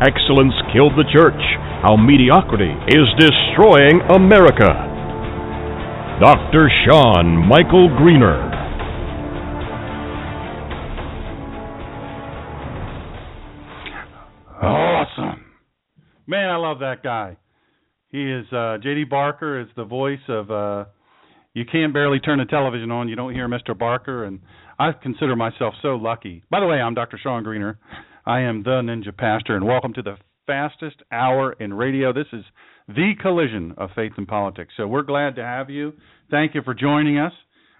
Excellence Killed the Church How Mediocrity is Destroying America. Dr. Sean Michael Greener. Awesome. Man, I love that guy. He is uh JD Barker is the voice of uh you can't barely turn the television on, you don't hear Mr. Barker and I consider myself so lucky. By the way, I'm Dr. Sean Greener. I am the Ninja Pastor and welcome to the fastest hour in radio. This is the collision of faith and politics. So we're glad to have you. Thank you for joining us.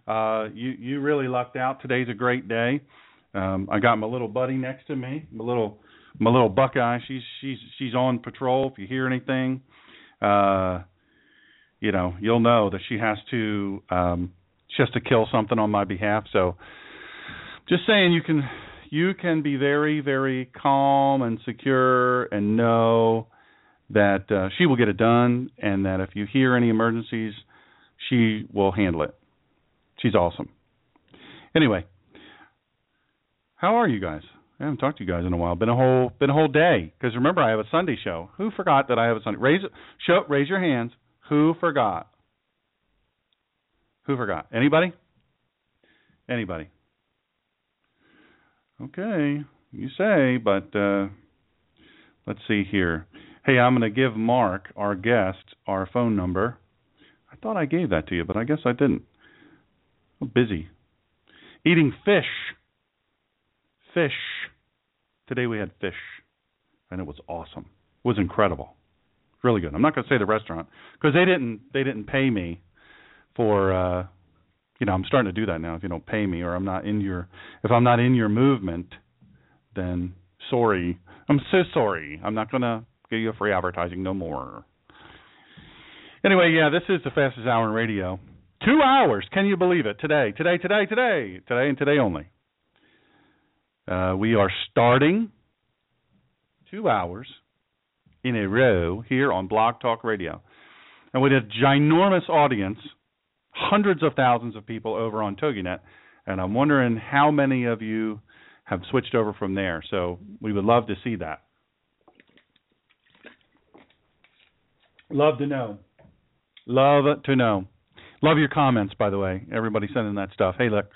Uh, you you really lucked out. Today's a great day. Um, I got my little buddy next to me, my little my little Buckeye. She's she's she's on patrol. If you hear anything, uh, you know you'll know that she has to um, she has to kill something on my behalf. So just saying, you can you can be very very calm and secure and know that uh, she will get it done, and that if you hear any emergencies, she will handle it. She's awesome. Anyway, how are you guys? I haven't talked to you guys in a while. Been a whole been a whole day. Because remember, I have a Sunday show. Who forgot that I have a Sunday? Raise show. Raise your hands. Who forgot? Who forgot? Anybody? Anybody? Okay, you say, but uh, let's see here. Hey, I'm going to give Mark, our guest, our phone number. I thought I gave that to you, but I guess I didn't. I'm busy. Eating fish. Fish. Today we had fish, and it was awesome. It was incredible. Really good. I'm not going to say the restaurant because they didn't they didn't pay me for uh you know, I'm starting to do that now. If you don't pay me or I'm not in your if I'm not in your movement, then sorry. I'm so sorry. I'm not to give you a free advertising no more. Anyway, yeah, this is the fastest hour in radio. Two hours. Can you believe it? Today, today, today, today, today, and today only. Uh, we are starting two hours in a row here on Blog Talk Radio. And with a ginormous audience, hundreds of thousands of people over on TogiNet, and I'm wondering how many of you have switched over from there. So we would love to see that. Love to know. Love to know. Love your comments, by the way. Everybody sending that stuff. Hey, look.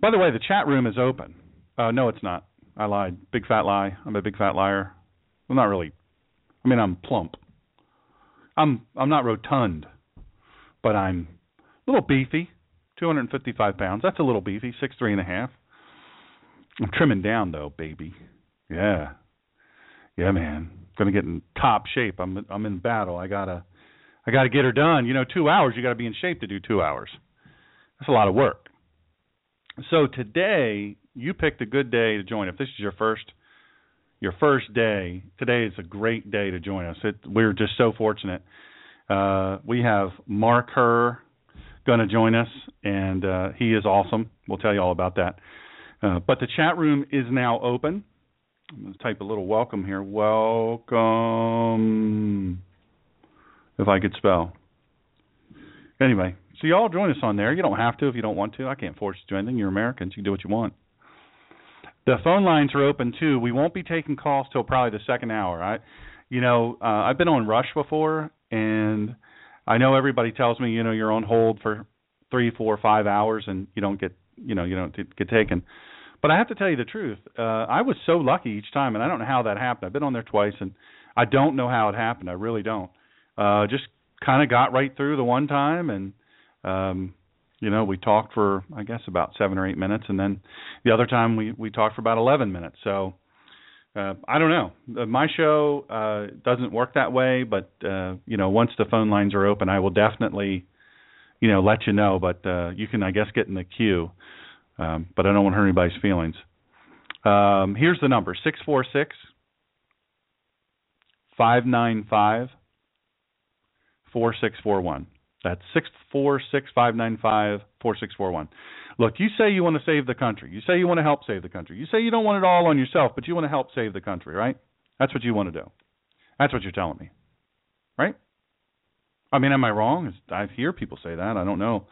By the way, the chat room is open. Uh, no, it's not. I lied. Big fat lie. I'm a big fat liar. Well, not really. I mean, I'm plump. I'm I'm not rotund, but I'm a little beefy. 255 pounds. That's a little beefy. Six three and a half. I'm trimming down though, baby. Yeah, yeah, man. Gonna get in top shape. I'm I'm in battle. I gotta I gotta get her done. You know, two hours. You gotta be in shape to do two hours. That's a lot of work. So today you picked a good day to join. If this is your first your first day, today is a great day to join us. It, we're just so fortunate. Uh, we have Mark Herr going to join us, and uh, he is awesome. We'll tell you all about that. Uh, but the chat room is now open. I'm going to type a little welcome here. Welcome. If I could spell. Anyway, so y'all join us on there. You don't have to if you don't want to. I can't force you to do anything. You're Americans. You can do what you want. The phone lines are open too. We won't be taking calls till probably the second hour. I, you know, uh, I've been on Rush before, and I know everybody tells me, you know, you're on hold for three, four, five hours, and you don't get, you know, you don't get taken. But I have to tell you the truth. Uh, I was so lucky each time, and I don't know how that happened. I've been on there twice, and I don't know how it happened. I really don't. Uh, just kind of got right through the one time, and um, you know, we talked for I guess about seven or eight minutes, and then the other time we we talked for about eleven minutes. So uh, I don't know. Uh, my show uh, doesn't work that way, but uh, you know, once the phone lines are open, I will definitely, you know, let you know. But uh, you can, I guess, get in the queue. Um, but I don't want to hurt anybody's feelings. Um, here's the number: six four six five nine five four six four one. That's six four six five nine five four six four one. Look, you say you want to save the country. You say you want to help save the country. You say you don't want it all on yourself, but you want to help save the country, right? That's what you want to do. That's what you're telling me, right? I mean, am I wrong? I hear people say that. I don't know.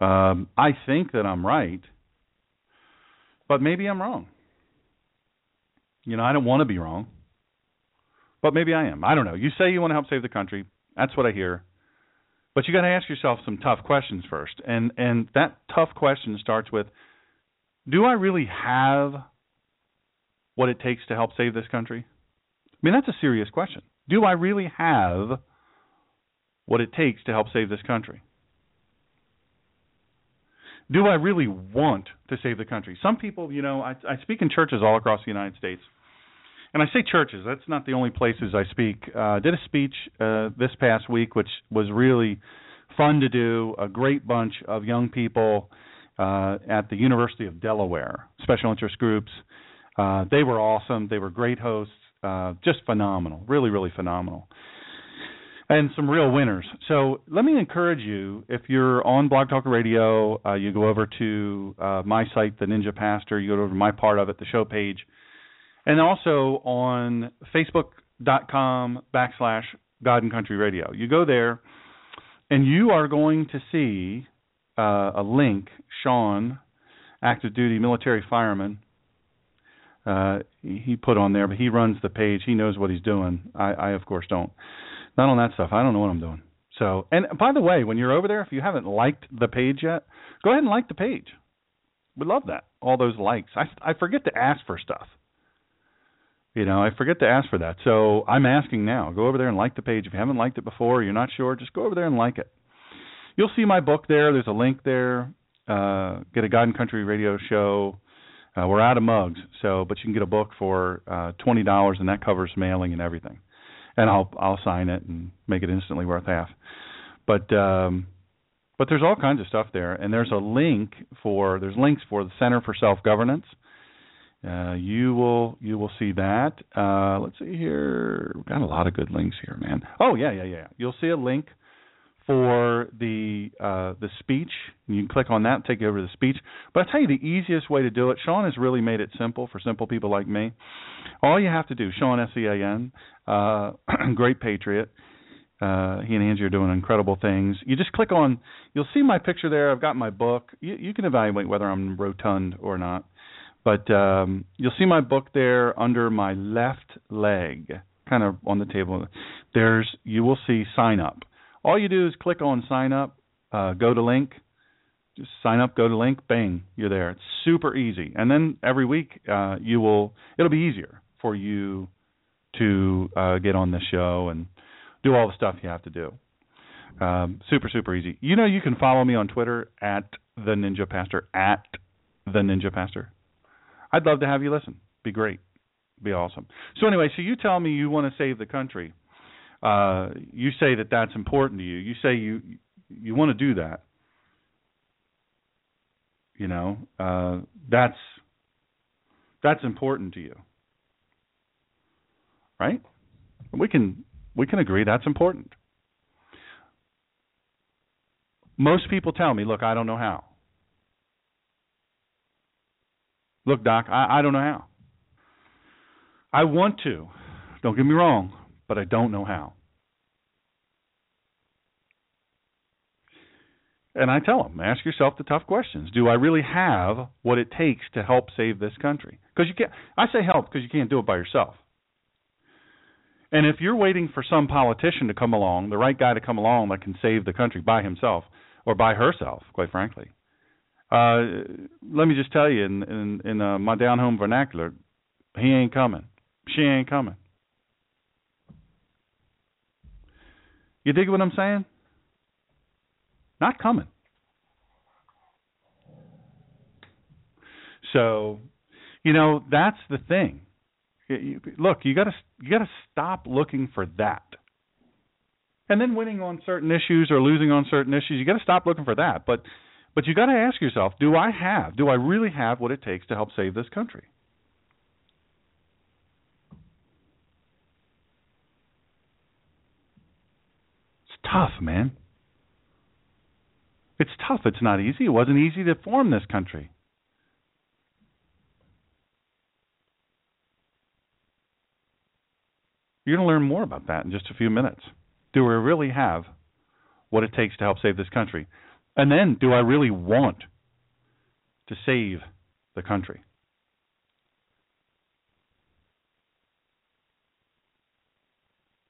Um, I think that I'm right, but maybe I'm wrong. You know, I don't want to be wrong, but maybe I am. I don't know. You say you want to help save the country. That's what I hear. But you got to ask yourself some tough questions first. And and that tough question starts with do I really have what it takes to help save this country? I mean, that's a serious question. Do I really have what it takes to help save this country? Do I really want to save the country? Some people, you know, I, I speak in churches all across the United States and I say churches. That's not the only places I speak. Uh, did a speech uh, this past week, which was really fun to do. A great bunch of young people uh, at the University of Delaware, special interest groups. Uh, they were awesome. They were great hosts. Uh, just phenomenal. Really, really phenomenal. And some real winners. So let me encourage you, if you're on Blog Talk Radio, uh, you go over to uh, my site, The Ninja Pastor. You go over to my part of it, the show page and also on facebook.com backslash God and Country Radio. You go there, and you are going to see uh, a link, Sean, active duty military fireman. Uh, he put on there, but he runs the page. He knows what he's doing. I, I, of course, don't. Not on that stuff. I don't know what I'm doing. So, and by the way, when you're over there, if you haven't liked the page yet, go ahead and like the page. We love that. All those likes. I I forget to ask for stuff. You know, I forget to ask for that. So I'm asking now. Go over there and like the page. If you haven't liked it before, you're not sure, just go over there and like it. You'll see my book there. There's a link there. Uh, get a God and Country radio show. Uh, we're out of mugs, so but you can get a book for uh, twenty dollars, and that covers mailing and everything. And I'll I'll sign it and make it instantly worth half. But um, but there's all kinds of stuff there, and there's a link for there's links for the Center for Self Governance uh, you will you will see that. Uh, let's see here. We've got a lot of good links here, man. Oh yeah, yeah, yeah. You'll see a link for the uh, the speech. You can click on that and take you over to the speech. But I tell you the easiest way to do it. Sean has really made it simple for simple people like me. All you have to do, Sean S E A N, uh, great patriot. Uh, he and Angie are doing incredible things. You just click on. You'll see my picture there. I've got my book. You, you can evaluate whether I'm rotund or not. But um, you'll see my book there under my left leg, kind of on the table. There's you will see sign up. All you do is click on sign up, uh, go to link, just sign up, go to link, bang, you're there. It's super easy. And then every week uh, you will it'll be easier for you to uh, get on the show and do all the stuff you have to do. Um, super super easy. You know you can follow me on Twitter at the Ninja Pastor at the Ninja Pastor. I'd love to have you listen. Be great. Be awesome. So anyway, so you tell me you want to save the country. Uh, you say that that's important to you. You say you you want to do that. You know, uh, that's that's important to you, right? We can we can agree that's important. Most people tell me, look, I don't know how. Look, Doc, I, I don't know how. I want to. Don't get me wrong, but I don't know how. And I tell them, ask yourself the tough questions. Do I really have what it takes to help save this country? Because you can't. I say help because you can't do it by yourself. And if you're waiting for some politician to come along, the right guy to come along that can save the country by himself or by herself, quite frankly, let me just tell you, in in, in uh, my down home vernacular, he ain't coming. She ain't coming. You dig what I'm saying? Not coming. So, you know, that's the thing. Look, you got to you got to stop looking for that. And then winning on certain issues or losing on certain issues, you got to stop looking for that. But but you got to ask yourself, do I have, do I really have what it takes to help save this country? It's tough, man. It's tough. It's not easy. It wasn't easy to form this country. You're going to learn more about that in just a few minutes. Do we really have what it takes to help save this country? And then, do I really want to save the country?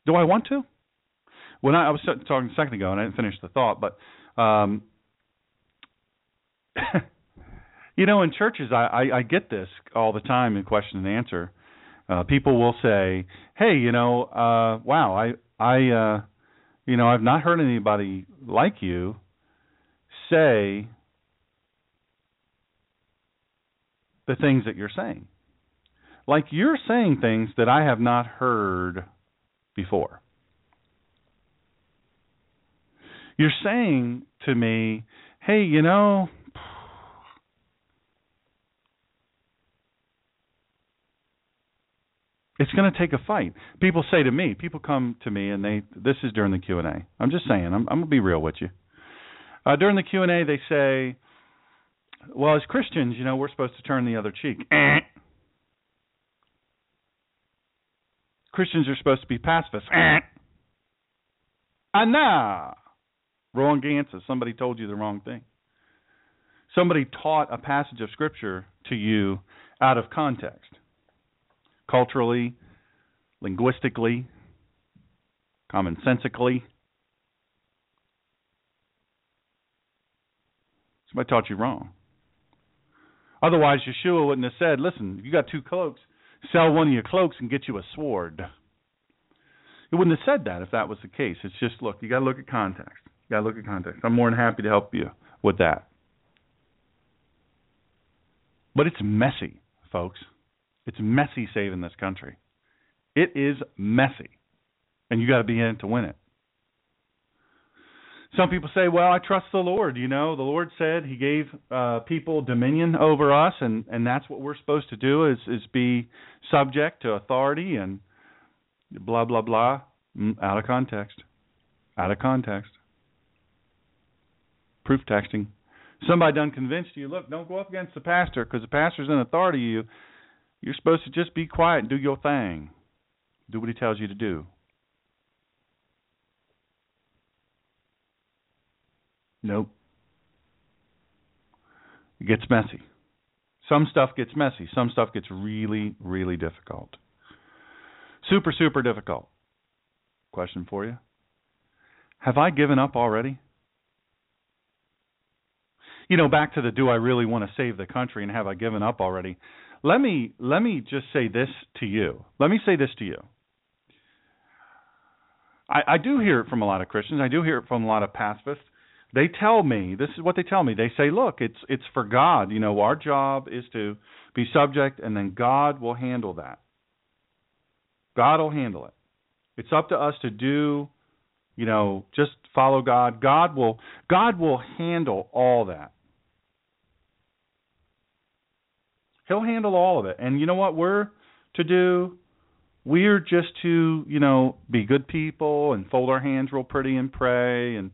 Do I want to? When I, I was talking a second ago, and I didn't finish the thought, but um, you know, in churches, I, I, I get this all the time in question and answer. Uh, people will say, "Hey, you know, uh, wow, I, I, uh, you know, I've not heard anybody like you say the things that you're saying. Like you're saying things that I have not heard before. You're saying to me, hey, you know, it's going to take a fight. People say to me, people come to me, and they this is during the Q and A. I'm just saying, I'm, I'm gonna be real with you. Uh, during the Q and A, they say, "Well, as Christians, you know, we're supposed to turn the other cheek." Christians are supposed to be pacifists. Ah, nah. Wrong answer. Somebody told you the wrong thing. Somebody taught a passage of Scripture to you out of context, culturally, linguistically, commonsensically. Somebody taught you wrong. Otherwise, Yeshua wouldn't have said, listen, if you got two cloaks, sell one of your cloaks and get you a sword. He wouldn't have said that if that was the case. It's just, look, you got to look at context. You got to look at context. I'm more than happy to help you with that. But it's messy, folks. It's messy saving this country. It is messy. And you got to be in it to win it. Some people say, "Well, I trust the Lord." You know, the Lord said He gave uh, people dominion over us, and and that's what we're supposed to do is is be subject to authority and blah blah blah. Mm, out of context. Out of context. Proof texting. Somebody done convinced you. Look, don't go up against the pastor because the pastor's in authority. You, you're supposed to just be quiet and do your thing. Do what he tells you to do. Nope. It gets messy. Some stuff gets messy. Some stuff gets really, really difficult. Super, super difficult. Question for you Have I given up already? You know, back to the do I really want to save the country and have I given up already? Let me let me just say this to you. Let me say this to you. I, I do hear it from a lot of Christians. I do hear it from a lot of pacifists they tell me this is what they tell me. They say, "Look, it's it's for God. You know, our job is to be subject, and then God will handle that. God will handle it. It's up to us to do, you know, just follow God. God will God will handle all that. He'll handle all of it. And you know what we're to do? We're just to, you know, be good people and fold our hands real pretty and pray and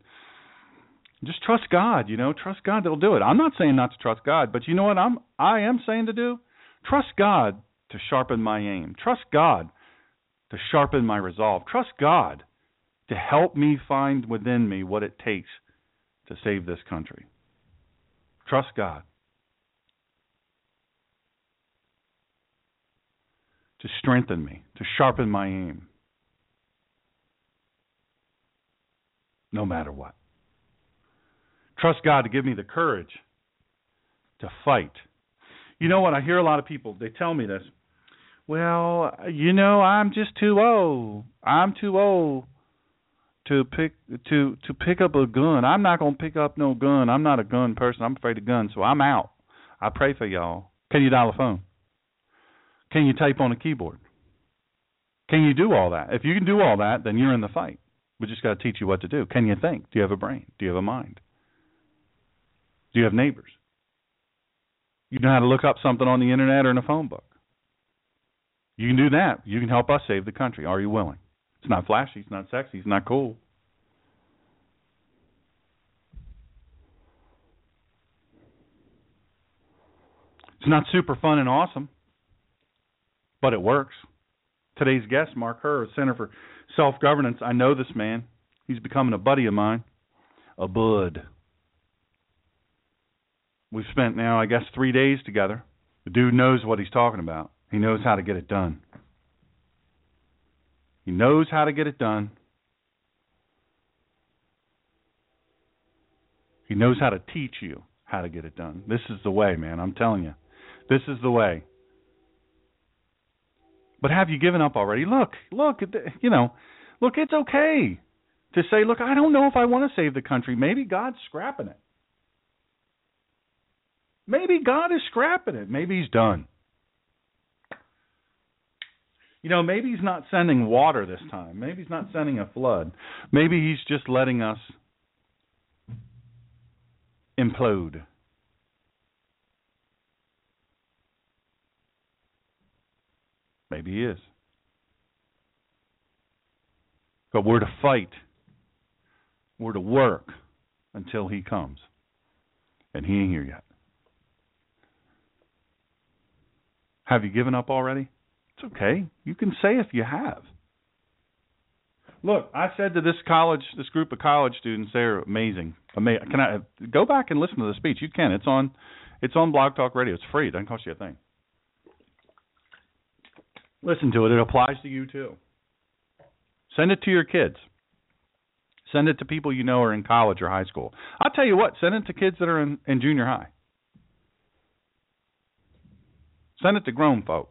just trust God, you know, trust God they'll do it. I'm not saying not to trust God, but you know what I'm I am saying to do? Trust God to sharpen my aim. Trust God to sharpen my resolve. Trust God to help me find within me what it takes to save this country. Trust God. To strengthen me, to sharpen my aim. No matter what. Trust God to give me the courage to fight. You know what? I hear a lot of people, they tell me this. Well, you know, I'm just too old. I'm too old to pick to to pick up a gun. I'm not gonna pick up no gun. I'm not a gun person. I'm afraid of guns, so I'm out. I pray for y'all. Can you dial a phone? Can you type on a keyboard? Can you do all that? If you can do all that, then you're in the fight. We just got to teach you what to do. Can you think? Do you have a brain? Do you have a mind? Do you have neighbors? You know how to look up something on the internet or in a phone book. You can do that. You can help us save the country. Are you willing? It's not flashy. It's not sexy. It's not cool. It's not super fun and awesome, but it works. Today's guest, Mark Herr, Center for Self Governance. I know this man. He's becoming a buddy of mine, a bud. We've spent now, I guess, three days together. The dude knows what he's talking about. He knows how to get it done. He knows how to get it done. He knows how to teach you how to get it done. This is the way, man. I'm telling you. This is the way. But have you given up already? Look, look, you know, look, it's okay to say, look, I don't know if I want to save the country. Maybe God's scrapping it. Maybe God is scrapping it. Maybe He's done. You know, maybe He's not sending water this time. Maybe He's not sending a flood. Maybe He's just letting us implode. Maybe he is. But we're to fight. We're to work until he comes. And he ain't here yet. Have you given up already? It's okay. You can say if you have. Look, I said to this college, this group of college students, they're amazing. Amazing. Can I go back and listen to the speech? You can. It's on, it's on Blog Talk Radio. It's free. It doesn't cost you a thing. Listen to it. It applies to you too. Send it to your kids. Send it to people you know are in college or high school. I'll tell you what, send it to kids that are in, in junior high. Send it to grown folk.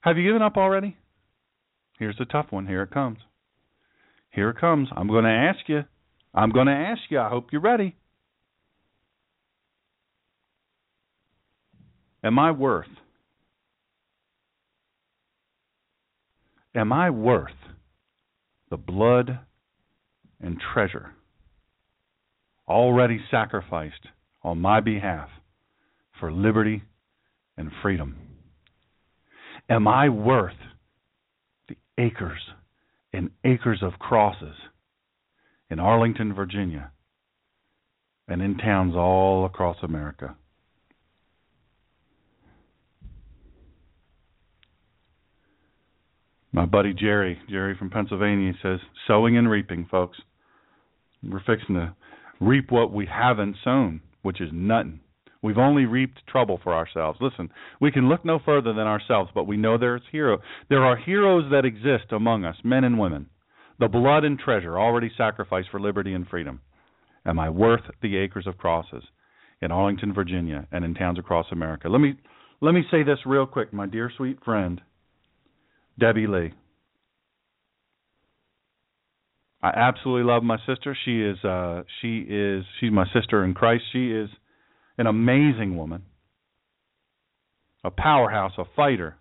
Have you given up already? Here's the tough one. Here it comes. Here it comes. I'm going to ask you. I'm going to ask you. I hope you're ready. Am I worth Am I worth the blood and treasure already sacrificed on my behalf for liberty and freedom? Am I worth the acres and acres of crosses in Arlington, Virginia, and in towns all across America? My buddy Jerry, Jerry from Pennsylvania, says sowing and reaping, folks. We're fixing to reap what we haven't sown, which is nothing. We've only reaped trouble for ourselves. Listen, we can look no further than ourselves, but we know there's hero. There are heroes that exist among us, men and women. The blood and treasure already sacrificed for liberty and freedom. Am I worth the acres of crosses in Arlington, Virginia, and in towns across America? Let me let me say this real quick, my dear sweet friend. Debbie Lee. I absolutely love my sister. She is uh she is she's my sister in Christ. She is an amazing woman. A powerhouse, a fighter.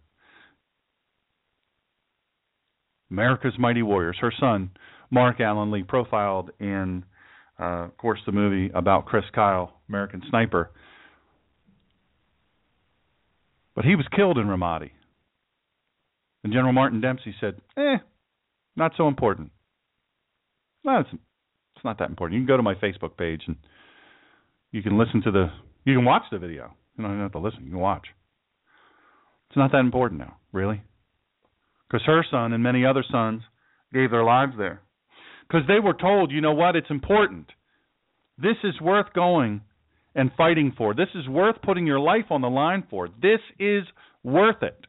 America's Mighty Warriors. Her son, Marc Alan Lee, profiled in uh, of course the movie about Chris Kyle, American Sniper. But he was killed in Ramadi. And General Martin Dempsey said, "Eh, not so important. No, it's it's not that important. You can go to my Facebook page and you can listen to the you can watch the video. You don't have to listen. You can watch. It's not that important now, really, because her son and many other sons gave their lives there because they were told, you know what, it's important. This is worth going and fighting for. This is worth putting your life on the line for. This is worth it.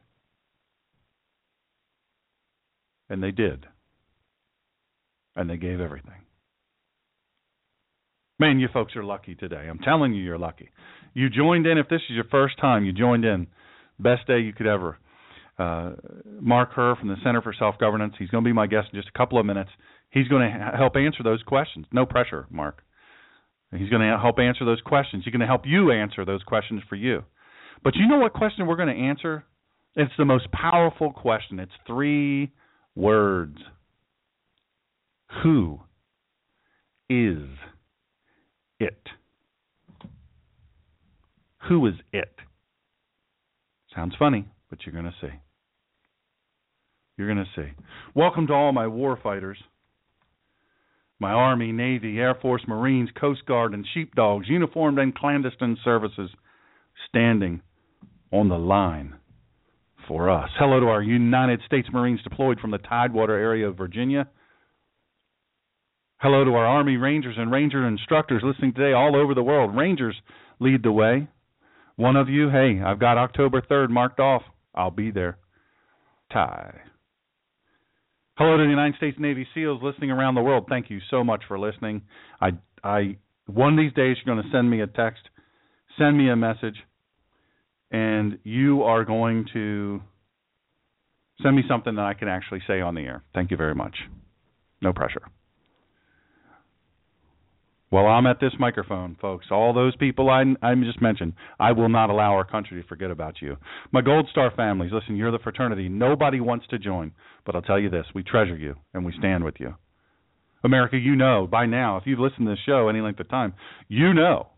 And they did. And they gave everything. Man, you folks are lucky today. I'm telling you, you're lucky. You joined in. If this is your first time, you joined in. Best day you could ever. Uh, Mark Herr from the Center for Self Governance. He's going to be my guest in just a couple of minutes. He's going to help answer those questions. No pressure, Mark. He's going to help answer those questions. He's going to help you answer those questions for you. But you know what question we're going to answer? It's the most powerful question. It's three words. Who is it? Who is it? Sounds funny, but you're going to see. You're going to see. Welcome to all my war fighters my Army, Navy, Air Force, Marines, Coast Guard, and sheepdogs, uniformed and clandestine services, standing on the line for us. Hello to our United States Marines deployed from the Tidewater area of Virginia. Hello to our Army Rangers and Ranger instructors listening today all over the world. Rangers lead the way. One of you, hey, I've got October 3rd marked off. I'll be there. Tie. Hello to the United States Navy SEALs listening around the world. Thank you so much for listening. I, I, one of these days you're going to send me a text, send me a message, and you are going to send me something that I can actually say on the air. Thank you very much. No pressure. Well, I'm at this microphone, folks. All those people I, I just mentioned, I will not allow our country to forget about you. My Gold Star families, listen, you're the fraternity. Nobody wants to join, but I'll tell you this we treasure you and we stand with you. America, you know by now, if you've listened to this show any length of time, you know.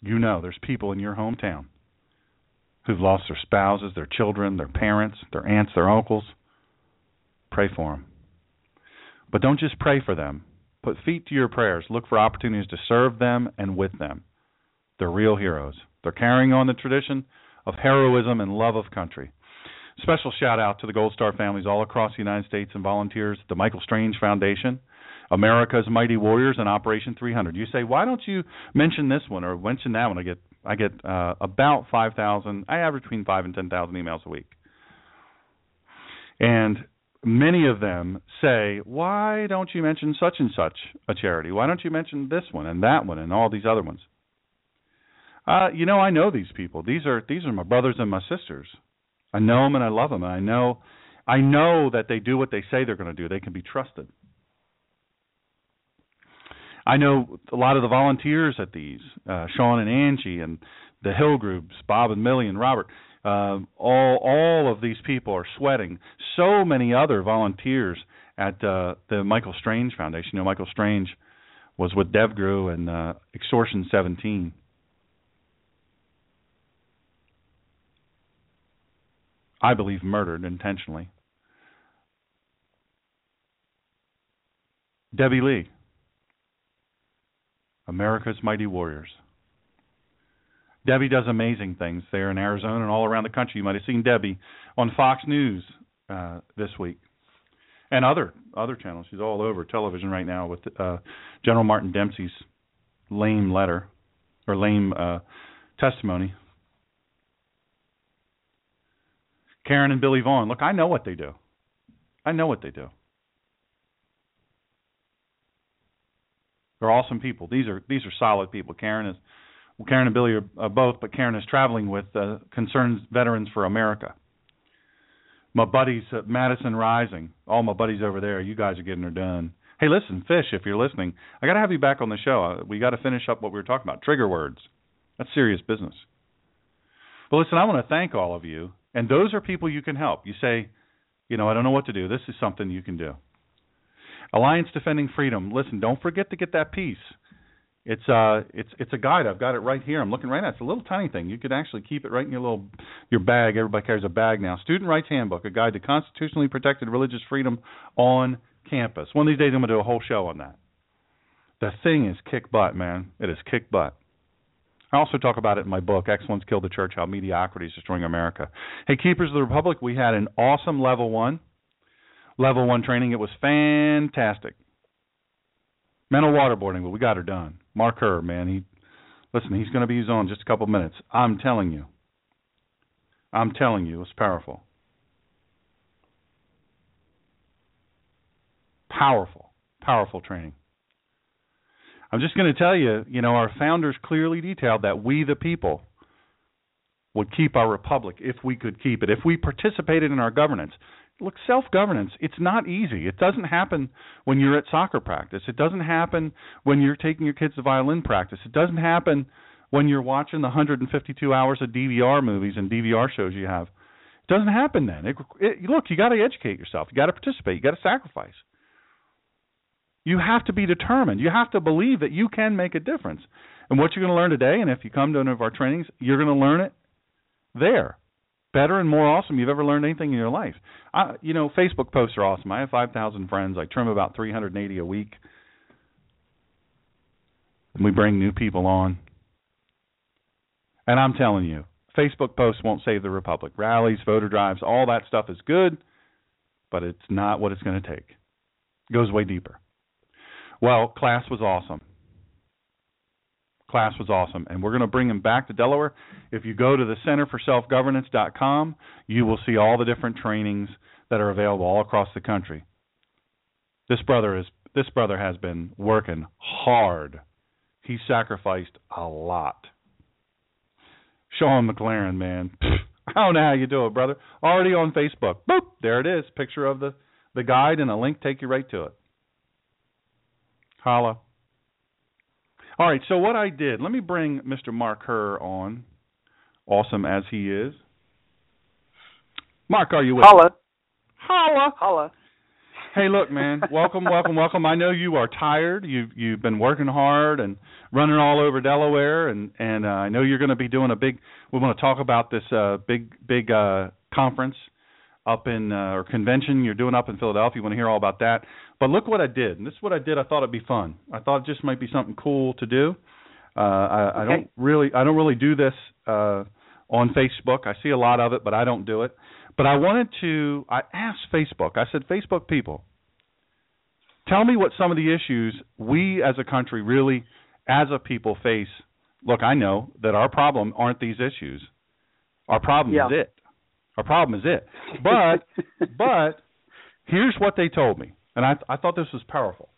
You know there's people in your hometown who've lost their spouses, their children, their parents, their aunts, their uncles Pray for them. But don't just pray for them. Put feet to your prayers. Look for opportunities to serve them and with them. They're real heroes. They're carrying on the tradition of heroism and love of country. Special shout out to the Gold Star families all across the United States and volunteers the Michael Strange Foundation, America's Mighty Warriors, and Operation 300. You say, why don't you mention this one or mention that one? I get I get uh, about 5,000. I average between five and 10,000 emails a week. And many of them say, "Why don't you mention such and such a charity? Why don't you mention this one and that one and all these other ones?" Uh, you know, I know these people. These are these are my brothers and my sisters. I know them and I love them, and I know I know that they do what they say they're going to do. They can be trusted. I know a lot of the volunteers at these, uh, Sean and Angie, and the Hill groups, Bob and Millie and Robert. Uh, all all of these people are sweating. So many other volunteers at uh, the Michael Strange Foundation. You know, Michael Strange was with DevGru and uh, Extortion 17. I believe murdered intentionally. Debbie Lee, America's Mighty Warriors. Debbie does amazing things there in Arizona and all around the country. You might have seen Debbie on Fox News uh, this week and other other channels. She's all over television right now with uh, General Martin Dempsey's lame letter or lame uh, testimony. Karen and Billy Vaughn. Look, I know what they do. I know what they do. They're awesome people. These are these are solid people. Karen is well, Karen and Billy are both, but Karen is traveling with uh, Concerned Veterans for America. My buddies at Madison Rising, all my buddies over there, you guys are getting her done. Hey, listen, Fish, if you're listening, I got to have you back on the show. Uh, we got to finish up what we were talking about trigger words. That's serious business. But listen, I want to thank all of you, and those are people you can help. You say, you know, I don't know what to do. This is something you can do. Alliance Defending Freedom. Listen, don't forget to get that piece. It's uh it's it's a guide. I've got it right here. I'm looking right at it. It's a little tiny thing. You could actually keep it right in your little your bag. Everybody carries a bag now. Student Rights Handbook, a guide to constitutionally protected religious freedom on campus. One of these days I'm gonna do a whole show on that. The thing is kick butt, man. It is kick butt. I also talk about it in my book, Excellence Killed the Church: How Mediocrity is Destroying America. Hey, Keepers of the Republic, we had an awesome level one, level one training. It was fantastic. Mental waterboarding, but we got her done. Mark Herr, man. He listen, he's going to be on just a couple minutes. I'm telling you. I'm telling you, it's powerful. Powerful, powerful training. I'm just going to tell you, you know, our founders clearly detailed that we, the people, would keep our republic if we could keep it, if we participated in our governance. Look, self governance, it's not easy. It doesn't happen when you're at soccer practice. It doesn't happen when you're taking your kids to violin practice. It doesn't happen when you're watching the 152 hours of DVR movies and DVR shows you have. It doesn't happen then. It, it, look, you got to educate yourself. You got to participate. You got to sacrifice. You have to be determined. You have to believe that you can make a difference. And what you're going to learn today, and if you come to one of our trainings, you're going to learn it there. Better and more awesome you've ever learned anything in your life. I, you know, Facebook posts are awesome. I have 5,000 friends. I trim about 380 a week. And we bring new people on. And I'm telling you, Facebook posts won't save the republic. Rallies, voter drives, all that stuff is good, but it's not what it's going to take. It goes way deeper. Well, class was awesome. Class was awesome, and we're going to bring him back to Delaware. If you go to the Center for Self Governance.com, you will see all the different trainings that are available all across the country. This brother is this brother has been working hard. He sacrificed a lot. Sean McLaren, man. I don't know how you do it, brother. Already on Facebook. Boop, there it is. Picture of the the guide and a link take you right to it. Holla. All right, so what I did, let me bring Mr. Mark Herr on, awesome as he is. Mark, are you with Holla. Me? Holla. Holla. Hey, look, man. welcome, welcome, welcome. I know you are tired. You've you've been working hard and running all over Delaware, and and uh, I know you're going to be doing a big. We want to talk about this uh, big big uh, conference up in uh, or convention you're doing up in Philadelphia. You want to hear all about that. But look what I did. And this is what I did. I thought it'd be fun. I thought it just might be something cool to do. Uh, I, okay. I don't really I don't really do this uh, on Facebook. I see a lot of it, but I don't do it. But I wanted to. I asked Facebook. I said, Facebook people, tell me what some of the issues we as a country really, as a people, face. Look, I know that our problem aren't these issues. Our problem yeah. is it. Our problem is it. But but here's what they told me, and I I thought this was powerful.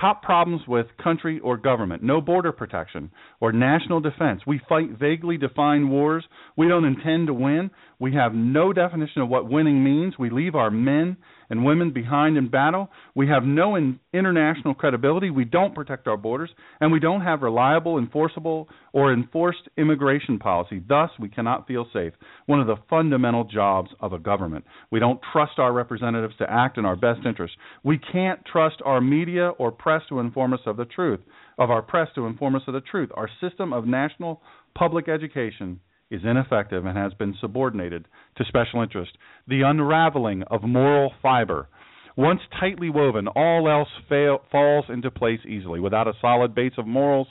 Top problems with country or government no border protection or national defense. We fight vaguely defined wars we don't intend to win. We have no definition of what winning means. We leave our men and women behind in battle. We have no in international credibility. We don't protect our borders. And we don't have reliable, enforceable, or enforced immigration policy. Thus, we cannot feel safe. One of the fundamental jobs of a government. We don't trust our representatives to act in our best interest. We can't trust our media or press to inform us of the truth, of our press to inform us of the truth. Our system of national public education is ineffective and has been subordinated to special interest. The unraveling of moral fiber. Once tightly woven, all else fail, falls into place easily. Without a solid base of morals,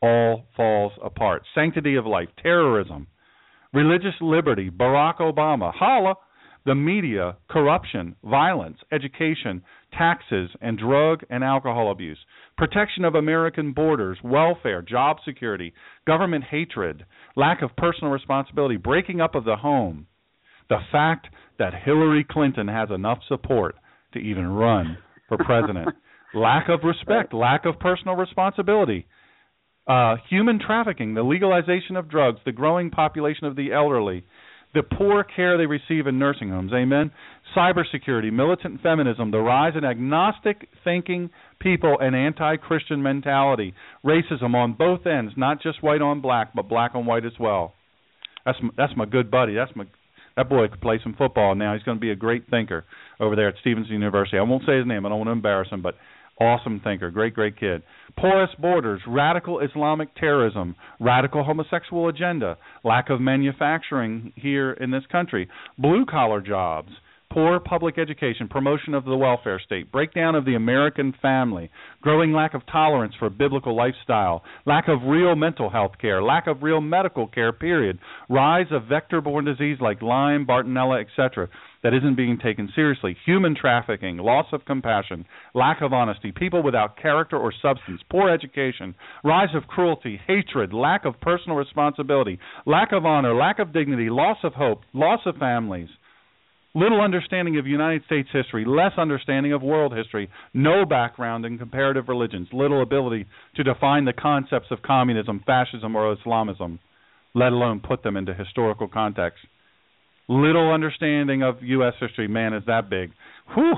all falls apart. Sanctity of life, terrorism, religious liberty, Barack Obama, holla, the media, corruption, violence, education, taxes, and drug and alcohol abuse, protection of American borders, welfare, job security, government hatred, lack of personal responsibility, breaking up of the home, the fact that Hillary Clinton has enough support to even run for president, lack of respect, lack of personal responsibility, uh, human trafficking, the legalization of drugs, the growing population of the elderly, the poor care they receive in nursing homes. Amen. Cybersecurity, militant feminism, the rise in agnostic thinking people and anti-Christian mentality, racism on both ends, not just white on black, but black on white as well. That's my, that's my good buddy. That's my that boy could play some football now. He's going to be a great thinker over there at Stevenson University. I won't say his name. I don't want to embarrass him, but awesome thinker, great, great kid. Porous borders, radical Islamic terrorism, radical homosexual agenda, lack of manufacturing here in this country, blue collar jobs, poor public education, promotion of the welfare state, breakdown of the American family, growing lack of tolerance for biblical lifestyle, lack of real mental health care, lack of real medical care, period, rise of vector borne disease like Lyme, Bartonella, etc that isn't being taken seriously, human trafficking, loss of compassion, lack of honesty, people without character or substance, poor education, rise of cruelty, hatred, lack of personal responsibility, lack of honor, lack of dignity, loss of hope, loss of families. Little understanding of United States history, less understanding of world history, no background in comparative religions, little ability to define the concepts of communism, fascism, or Islamism let alone put them into historical context. Little understanding of U.S. history, man, is that big. Whew.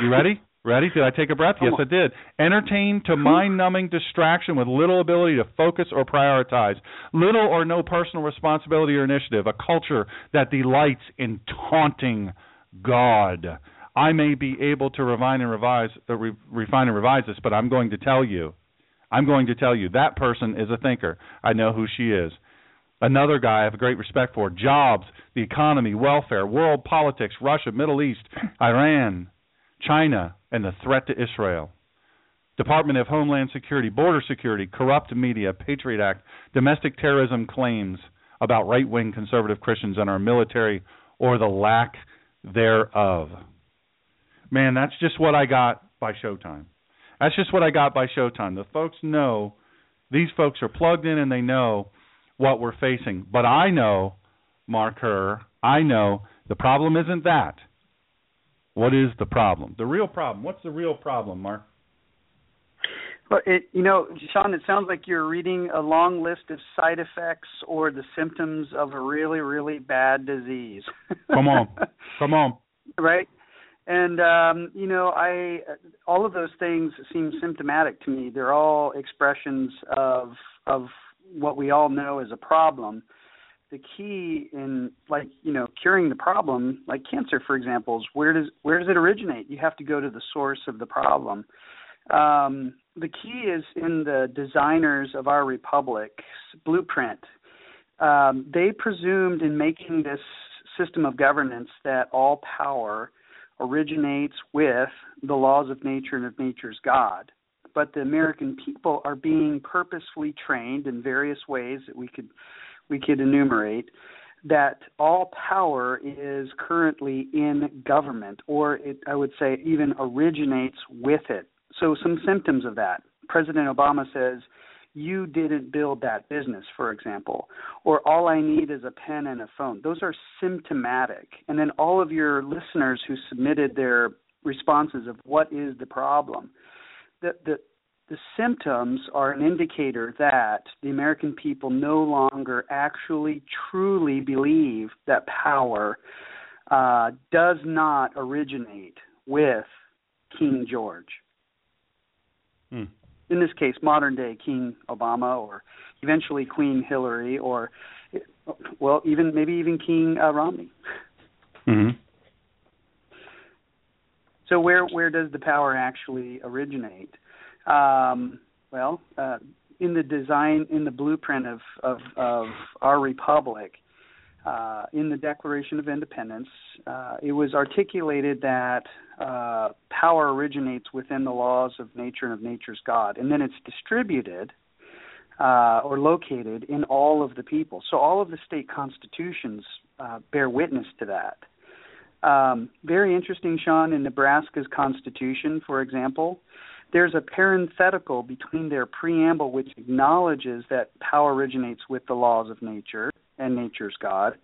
You ready? Ready? Did I take a breath? Yes, I did. Entertain to mind numbing distraction with little ability to focus or prioritize. Little or no personal responsibility or initiative. A culture that delights in taunting God. I may be able to refine and revise, uh, re- refine and revise this, but I'm going to tell you, I'm going to tell you that person is a thinker. I know who she is. Another guy I have great respect for. Jobs, the economy, welfare, world politics, Russia, Middle East, Iran, China, and the threat to Israel. Department of Homeland Security, Border Security, corrupt media, Patriot Act, domestic terrorism claims about right wing conservative Christians and our military or the lack thereof. Man, that's just what I got by Showtime. That's just what I got by Showtime. The folks know, these folks are plugged in and they know what we're facing. But I know, Mark Herr, I know the problem isn't that. What is the problem? The real problem. What's the real problem, Mark? Well, it, you know, Sean, it sounds like you're reading a long list of side effects or the symptoms of a really, really bad disease. Come on, come on. Right, and um, you know, I all of those things seem symptomatic to me. They're all expressions of of what we all know is a problem the key in like you know curing the problem like cancer for example is where does where does it originate? You have to go to the source of the problem. Um, the key is in the designers of our republic's blueprint. Um, they presumed in making this system of governance that all power originates with the laws of nature and of nature's god but the american people are being purposefully trained in various ways that we could we could enumerate that all power is currently in government, or it, I would say even originates with it. So, some symptoms of that. President Obama says, You didn't build that business, for example, or all I need is a pen and a phone. Those are symptomatic. And then all of your listeners who submitted their responses of what is the problem. The, the, the symptoms are an indicator that the American people no longer actually truly believe that power uh, does not originate with King George. Hmm. In this case, modern day King Obama, or eventually Queen Hillary, or well, even maybe even King uh, Romney. Mm-hmm. So where where does the power actually originate? Um, well, uh, in the design, in the blueprint of of, of our republic, uh, in the Declaration of Independence, uh, it was articulated that uh, power originates within the laws of nature and of nature's God, and then it's distributed uh, or located in all of the people. So all of the state constitutions uh, bear witness to that. Um, very interesting, Sean, in Nebraska's constitution, for example, there's a parenthetical between their preamble which acknowledges that power originates with the laws of nature and nature's God,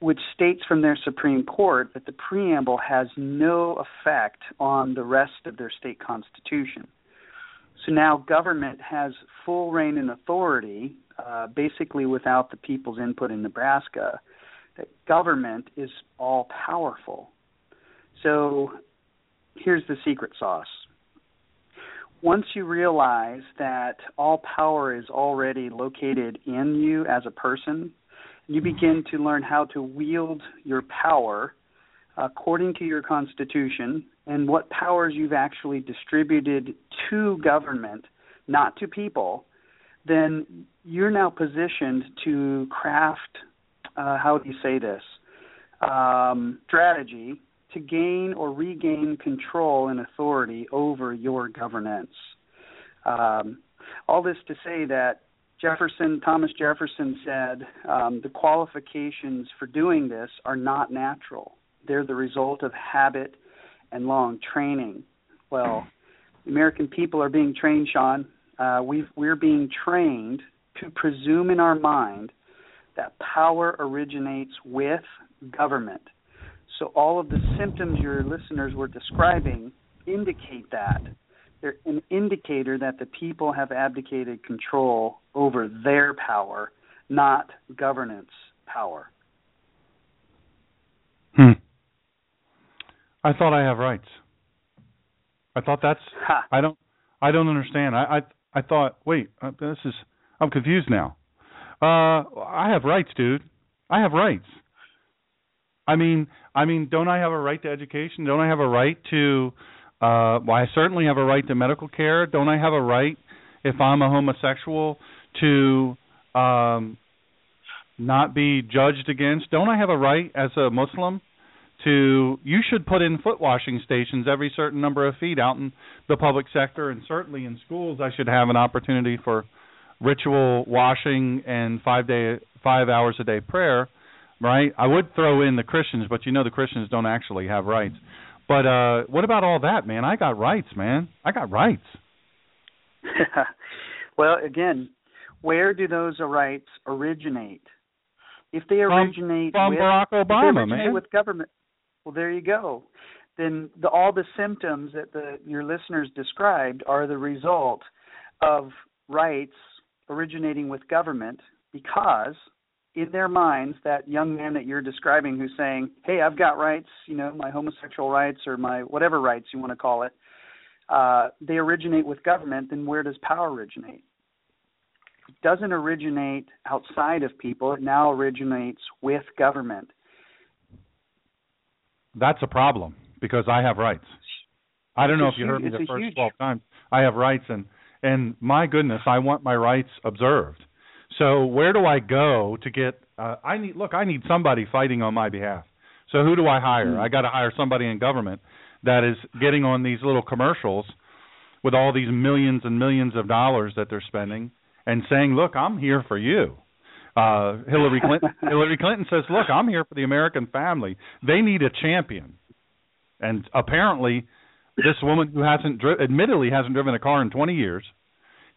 which states from their Supreme Court that the preamble has no effect on the rest of their state constitution. So now government has full reign and authority, uh, basically without the people's input in Nebraska. That government is all powerful. So here's the secret sauce once you realize that all power is already located in you as a person, you begin to learn how to wield your power according to your constitution and what powers you've actually distributed to government, not to people, then you're now positioned to craft, uh, how do you say this, um, strategy to gain or regain control and authority over your governance. Um, all this to say that Jefferson, Thomas Jefferson said, um, the qualifications for doing this are not natural. They're the result of habit and long training. Well, the American people are being trained, Sean. Uh, we are being trained to presume in our mind that power originates with government. So all of the symptoms your listeners were describing indicate that they're an indicator that the people have abdicated control over their power, not governance power. Hmm. I thought I have rights. I thought that's. Ha. I don't. I don't understand. I I, I thought. Wait. uh, This is. I'm confused now. Uh, I have rights, dude. I have rights. I mean, I mean, don't I have a right to education? Don't I have a right to? Uh, well, I certainly have a right to medical care. Don't I have a right, if I'm a homosexual, to um, not be judged against? Don't I have a right as a Muslim to? You should put in foot washing stations every certain number of feet out in the public sector, and certainly in schools. I should have an opportunity for ritual washing and five day, five hours a day prayer right? I would throw in the Christians, but you know the Christians don't actually have rights. But uh what about all that, man? I got rights, man. I got rights. well, again, where do those rights originate? If they originate From with, Barack Obama, man. with government, well, there you go. Then the, all the symptoms that the your listeners described are the result of rights originating with government because in their minds that young man that you're describing who's saying hey i've got rights you know my homosexual rights or my whatever rights you want to call it uh, they originate with government then where does power originate it doesn't originate outside of people it now originates with government That's a problem because I have rights. I don't know if It's you heard me the first huge- 12 times. I have rights and and my goodness, I want my rights observed. So where do I go to get uh I need look, I need somebody fighting on my behalf. So who do I hire? Hmm. I got to hire somebody in government that is getting on these little commercials with all these millions and millions of dollars that they're spending and saying, "Look, I'm here for you." Uh Hillary Clinton Hillary Clinton says, "Look, I'm here for the American family. They need a champion." And apparently this woman who hasn't dri- admittedly hasn't driven a car in 20 years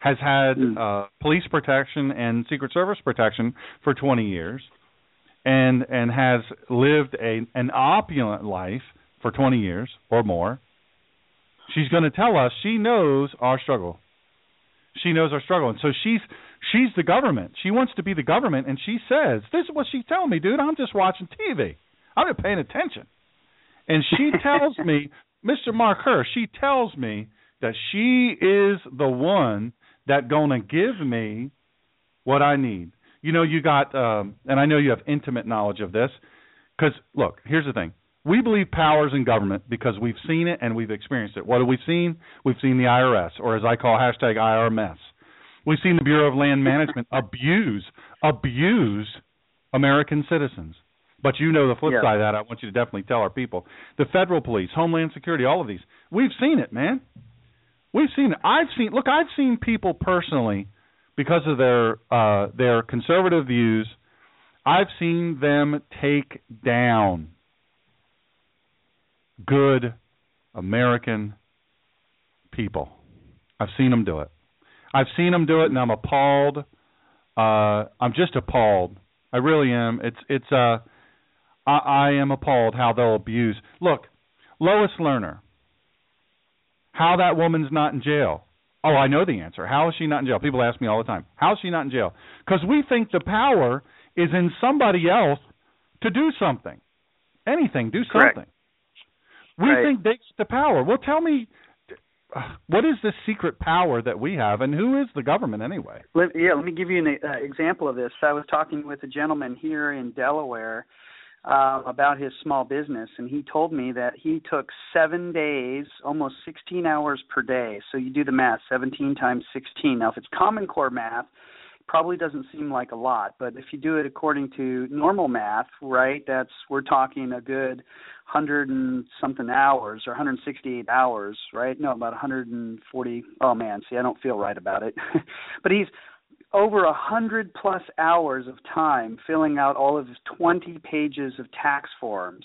has had Mm. uh police protection and secret service protection for 20 years and and has lived a an opulent life for 20 years or more. She's going to tell us she knows our struggle. She knows our struggle. And so she's she's the government. She wants to be the government and she says this is what she's telling me dude. I'm just watching tv i'm not paying attention. And she tells me mr mark Herr, she tells me that she is the one that going to give me what i need. You know you got um and i know you have intimate knowledge of this because look here's the thing. We believe powers in government because we've seen it and we've experienced it. What have we seen? We've seen the irs or as i call hashtag irms we've seen the bureau of land management abuse abuse american citizens. But you know the flip Yeah. side of that. I want you to definitely tell our people. The federal police homeland security all of these. We've seen it man we've seen it i've seen look i've seen people personally because of their uh their conservative views i've seen them take down good american people. I've seen them do it. I've seen them do it and i'm appalled uh i'm just appalled. I really am. It's it's uh i i am appalled how they'll abuse. Look lois lerner how that woman's not in jail Oh, I know the answer. How is she not in jail? People ask me all the time. How is she not in jail? Because we think the power is in somebody else to do something. Anything, do Correct. something. We Right. think they get the power. Well, tell me, uh, what is this secret power that we have, and who is the government anyway? Let, yeah, let me give you an uh, example of this. I was talking with a gentleman here in Delaware uh, about his small business, and he told me that he took seven days, almost 16 hours per day. So you do the math, 17 times 16. Now, if it's Common Core math, probably doesn't seem like a lot, but if you do it according to normal math, right, that's we're talking a good hundred and something hours or 168 hours, right? No, about 140. Oh man, see, I don't feel right about it. but he's over a hundred plus hours of time filling out all of his 20 pages of tax forms.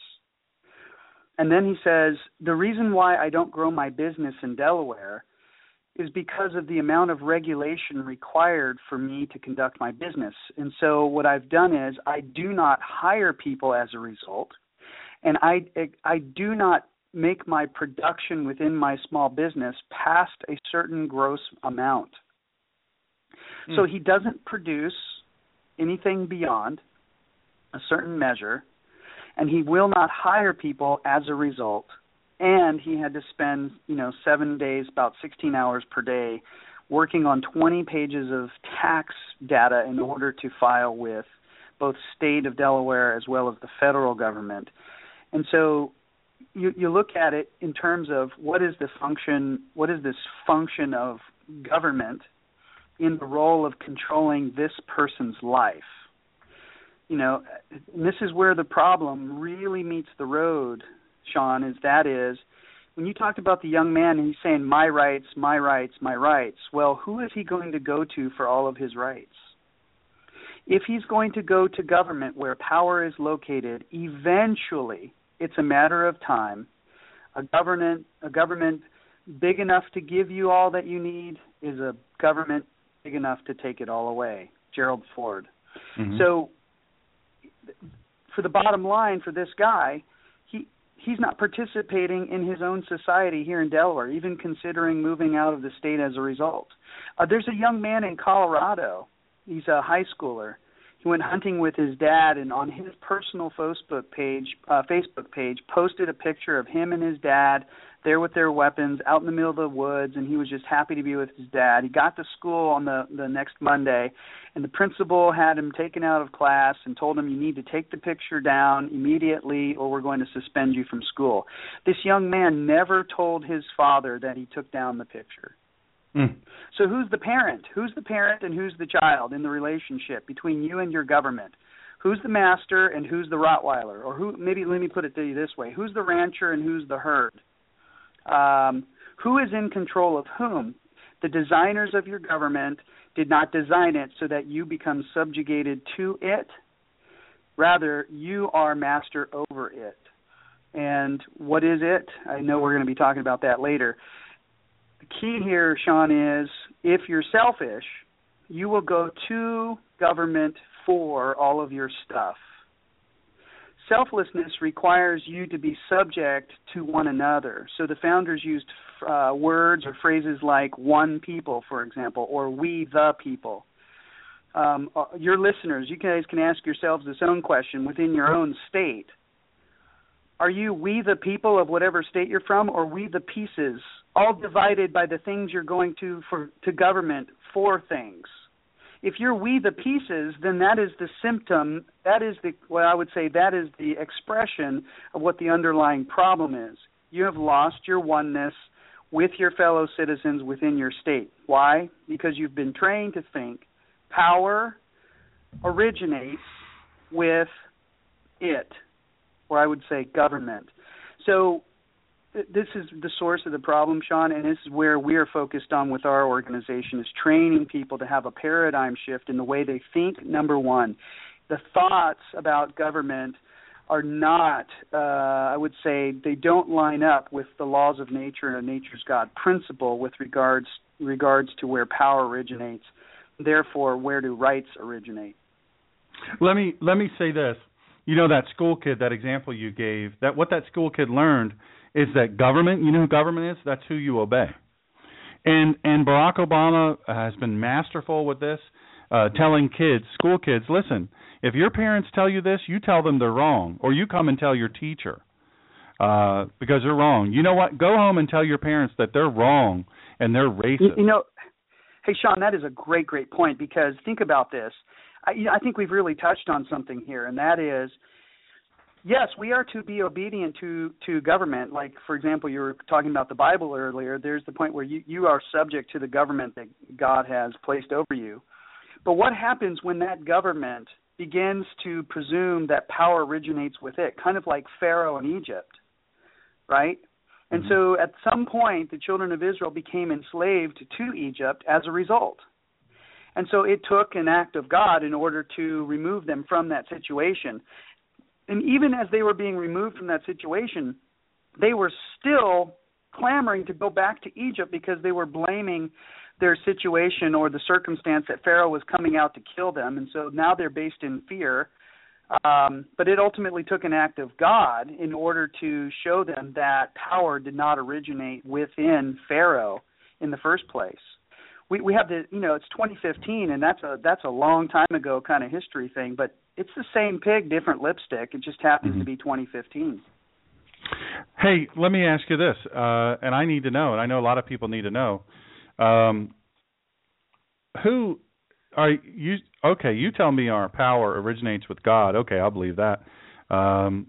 And then he says, the reason why I don't grow my business in Delaware is because of the amount of regulation required for me to conduct my business. And so what I've done is I do not hire people as a result, and I I do not make my production within my small business past a certain gross amount. Mm. So he doesn't produce anything beyond a certain measure, and he will not hire people as a result. And he had to spend, you know, seven days, about 16 hours per day, working on 20 pages of tax data in order to file with both state of Delaware as well as the federal government. And so you, you look at it in terms of what is the function, what is this function of government in the role of controlling this person's life? You know, this is where the problem really meets the road, Sean, is that is when you talked about the young man and he's saying my rights, my rights, my rights, well, who is he going to go to for all of his rights? If he's going to go to government where power is located, eventually it's a matter of time. A government a government big enough to give you all that you need is a government big enough to take it all away. Gerald Ford. Mm-hmm. So for the bottom line for this guy, he he's not participating in his own society here in Delaware, even considering moving out of the state as a result. Uh, there's a young man in Colorado. He's a high schooler he went hunting with his dad and on his personal Facebook page uh Facebook page posted a picture of him and his dad there with their weapons out in the middle of the woods and he was just happy to be with his dad. He got to school on the the next Monday and the principal had him taken out of class and told him you need to take the picture down immediately or we're going to suspend you from school. This young man never told his father that he took down the picture. Mm. So who's the parent? Who's the parent and who's the child in the relationship between you and your government? Who's the master and who's the Rottweiler? Or who maybe let me put it to you this way. Who's the rancher and who's the herd? Um, who is in control of whom? The designers of your government did not design it so that you become subjugated to it. Rather, you are master over it. And what is it? I know we're going to be talking about that later The key here, Sean, is if you're selfish, you will go to government for all of your stuff. Selflessness requires you to be subject to one another. So the founders used uh, words or phrases like one people, for example, or we the people. Um, uh, your listeners, you guys can ask yourselves this own question within your own state. Are you we the people of whatever state you're from, or we the pieces all divided by the things you're going to for to government for things. If you're we the pieces, then that is the symptom. That is the what I would say. That is the expression of what the underlying problem is. You have lost your oneness with your fellow citizens within your state. Why? Because you've been trained to think power originates with it, or I would say government. So this is the source of the problem, Sean, and this is where we are focused on with our organization is training people to have a paradigm shift in the way they think. Number one, the thoughts about government are not, uh, I would say, they don't line up with the laws of nature and nature's God principle with regards regards to where power originates. Therefore, where do rights originate? Let me let me say this. You know that school kid, that example you gave, that what that school kid learned is that government. You know who government is? That's who you obey. And and Barack Obama has been masterful with this, uh, telling kids, school kids, listen, if your parents tell you this, you tell them they're wrong, or you come and tell your teacher uh, because they're wrong. You know what? Go home and tell your parents that they're wrong and they're racist. You know, hey Sean, that is a great, great point because think about this. I, you know, I think we've really touched on something here, and that is yes, we are to be obedient to to government. Like for example, you were talking about the Bible earlier. There's the point where you you are subject to the government that God has placed over you. But what happens when that government begins to presume that power originates with it, kind of like Pharaoh in Egypt, right? And mm-hmm. so at some point, the children of Israel became enslaved to Egypt as a result. And so it took an act of God in order to remove them from that situation. And even as they were being removed from that situation, they were still clamoring to go back to Egypt because they were blaming their situation or the circumstance that Pharaoh was coming out to kill them. And so now they're based in fear. Um, but it ultimately took an act of God in order to show them that power did not originate within Pharaoh in the first place. We we have the you know it's 2015 and that's a that's a long time ago kind of history thing, but it's the same pig, different lipstick. It just happens mm-hmm. to be 2015. Hey, let me ask you this, uh, and I need to know, and I know a lot of people need to know. Um, who are you? Okay, you tell me our power originates with God. Okay, I'll believe that. Um,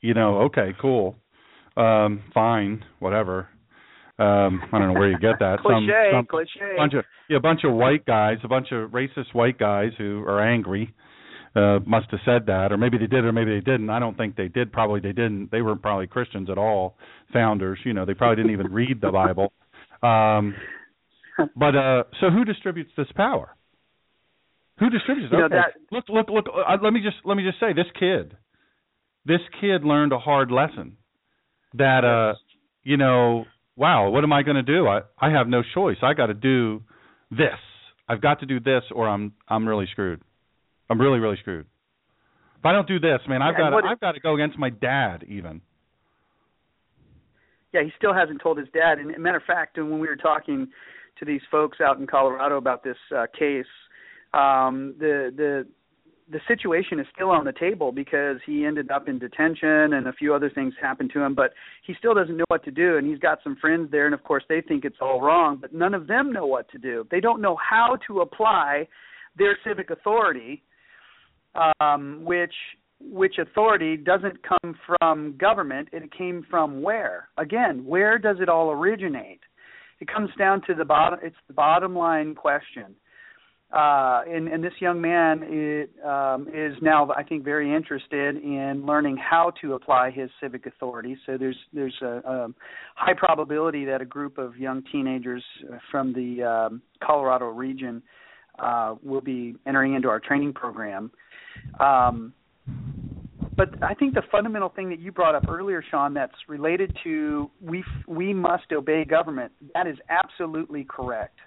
you know, okay, cool, um, fine, whatever. Um, I don't know where you get that. cliche, some, some cliche. Bunch of yeah, a bunch of white guys, a bunch of racist white guys who are angry. Uh, must have said that, or maybe they did, or maybe they didn't. I don't think they did. Probably they didn't. They weren't probably Christians at all. Founders, you know, they probably didn't even read the Bible. Um, but uh, so who distributes this power? Who distributes it? You know, okay. that, look, look, look. Uh, let me just let me just say, this kid, this kid learned a hard lesson. That uh, you know, wow, what am I going to do? I I have no choice. I got to do this. I've got to do this, or I'm I'm really screwed. I'm really really screwed. If I don't do this, man, I've got to, I've got to go against my dad even. Yeah, he still hasn't told his dad. And matter of fact, when we were talking to these folks out in Colorado about this uh, case, um, the the the situation is still on the table because he ended up in detention and a few other things happened to him, but he still doesn't know what to do. And he's got some friends there, and of course they think it's all wrong, but none of them know what to do. They don't know how to apply their civic authority, um, which which authority doesn't come from government. It came from where? Again, where does it all originate? It comes down to the bottom. It's the bottom line question uh, and, and this young man it, um, is now, I think, very interested in learning how to apply his civic authority. So there's there's a, a high probability that a group of young teenagers from the um, Colorado region uh, will be entering into our training program. Um, but I think the fundamental thing that you brought up earlier, Sean, that's related to we we must obey government. That is absolutely correct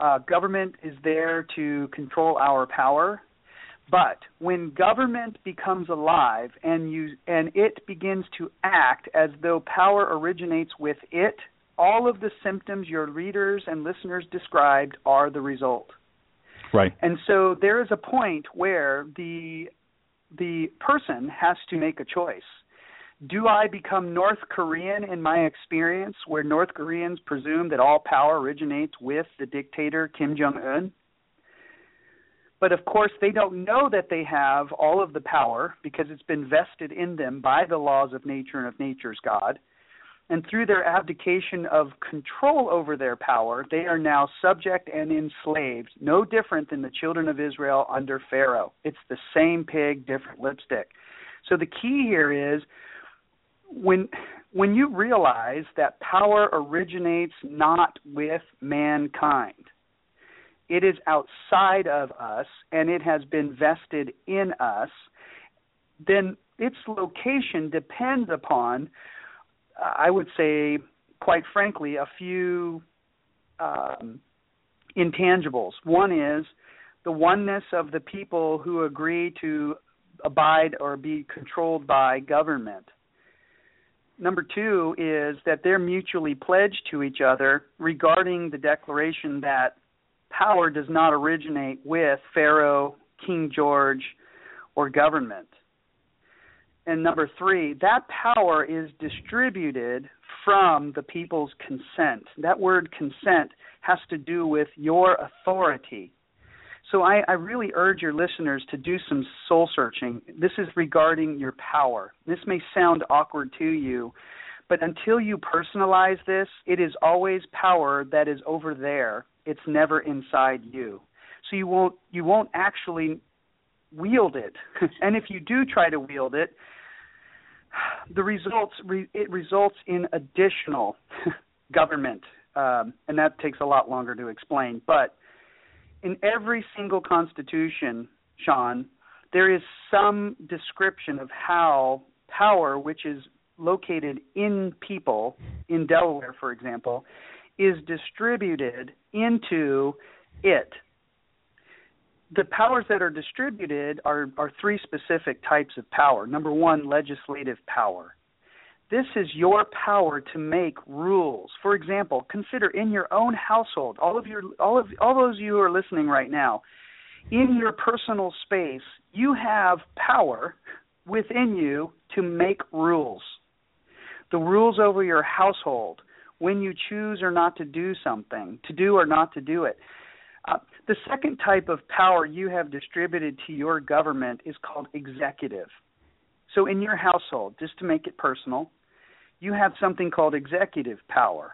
uh, government is there to control our power, but when government becomes alive and you and it begins to act as though power originates with it, all of the symptoms your readers and listeners described are the result. Right. And so there is a point where the the person has to make a choice do I become North Korean in my experience, where North Koreans presume that all power originates with the dictator Kim Jong un? But of course, they don't know that they have all of the power because it's been vested in them by the laws of nature and of nature's God. And through their abdication of control over their power, they are now subject and enslaved, no different than the children of Israel under Pharaoh. It's the same pig, different lipstick. So the key here is when when you realize that power originates not with mankind it is outside of us and it has been vested in us then its location depends upon i would say quite frankly a few um, intangibles one is the oneness of the people who agree to abide or be controlled by government Number two is that they're mutually pledged to each other regarding the declaration that power does not originate with Pharaoh, King George, or government. And number three, that power is distributed from the people's consent. That word consent has to do with your authority. So I, I, really urge your listeners to do some soul searching. This is regarding your power. This may sound awkward to you, but until you personalize this, it is always power that is over there. It's never inside you. So you won't you won't actually wield it. and if you do try to wield it, the results it results in additional government, um, and that takes a lot longer to explain. But in every single constitution, Sean, there is some description of how power, which is located in people, in Delaware, for example, is distributed into it. The powers that are distributed are, are three specific types of power. Number one, legislative power. This is your power to make rules. For example, consider in your own household, all of your all of all those you who are listening right now, in your personal space, you have power within you to make rules. The rules over your household, when you choose or not to do something, to do or not to do it. Uh, the second type of power you have distributed to your government is called executive. So, in your household, just to make it personal, you have something called executive power.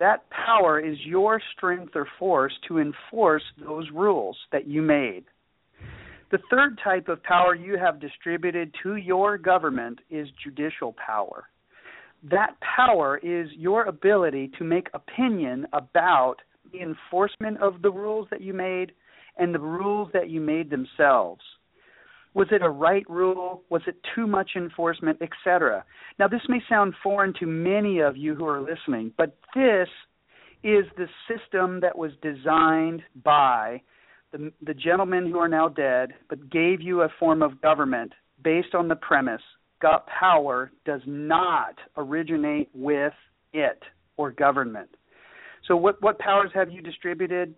That power is your strength or force to enforce those rules that you made. The third type of power you have distributed to your government is judicial power. That power is your ability to make opinion about the enforcement of the rules that you made and the rules that you made themselves. Was it a right rule? Was it too much enforcement, etc.? Now, this may sound foreign to many of you who are listening, but this is the system that was designed by the, the gentlemen who are now dead, but gave you a form of government based on the premise God power does not originate with it or government. So, what, what powers have you distributed?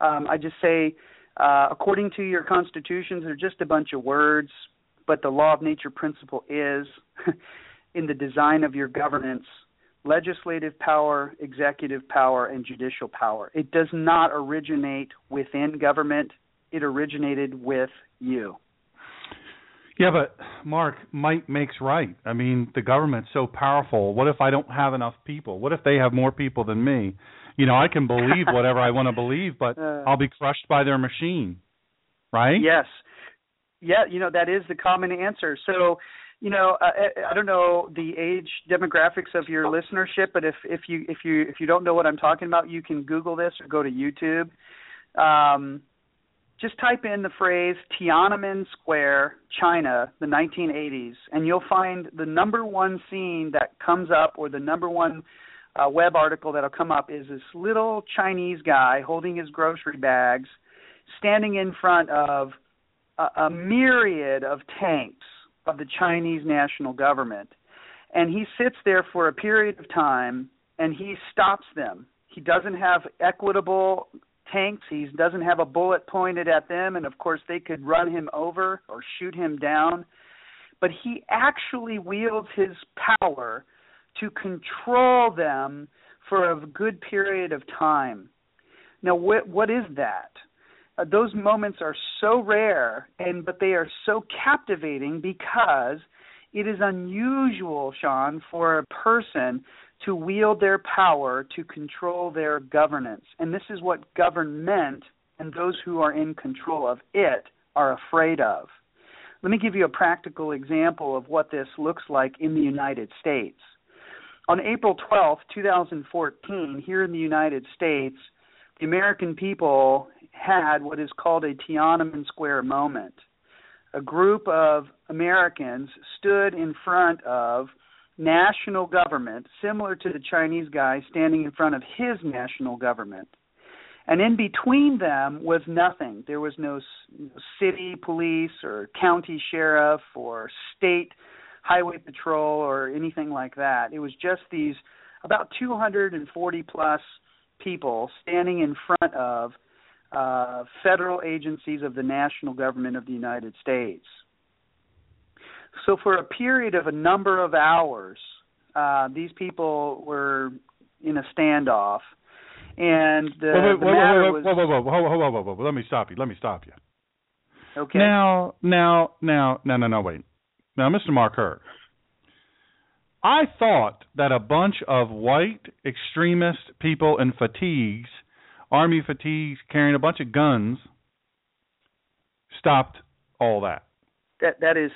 Um, I just say uh, according to your constitutions, they're just a bunch of words, but the law of nature principle is in the design of your governance legislative power, executive power, and judicial power. It does not originate within government, it originated with you. Yeah, but Mark, might makes right. I mean, the government's so powerful. What if I don't have enough people? What if they have more people than me? You know, I can believe whatever I want to believe, but uh, I'll be crushed by their machine. Right? Yes. Yeah, you know, that is the common answer. So, you know, I, I don't know the age demographics of your listenership, but if if you if you if you don't know what I'm talking about, you can Google this or go to YouTube. Um, just type in the phrase Tiananmen Square, China, the 1980s, and you'll find the number one scene that comes up, or the number one uh, web article that'll come up is this little Chinese guy holding his grocery bags, standing in front of a, a myriad of tanks of the Chinese national government, and he sits there for a period of time and he stops them. He doesn't have equitable tanks. He doesn't have a bullet pointed at them, and of course they could run him over or shoot him down. But he actually wields his power to control them for a good period of time. Now, what, what is that? Uh, those moments are so rare, and but they are so captivating because it is unusual, Sean, for a person to wield their power to control their governance. And this is what government and those who are in control of it are afraid of. Let me give you a practical example of what this looks like in the United States. On April 12, 2014, here in the United States, the American people had what is called a Tiananmen Square moment. A group of Americans stood in front of national government, similar to the Chinese guy standing in front of his national government. And in between them was nothing. There was no city police or county sheriff or state highway patrol or anything like that. It was just these about 240 plus people standing in front of uh, federal agencies of the national government of the United States. So, for a period of a number of hours, uh, these people were in a standoff, and the, wait, wait, the matter wait, wait, wait, whoa, whoa, whoa, whoa, whoa, whoa, whoa, let me stop you. Let me stop you. Okay. Now, now, now, no, no, no, wait. Now, Mr. Mark Herr, I thought that a bunch of white extremist people in fatigues, army fatigues, carrying a bunch of guns, stopped all that. That that is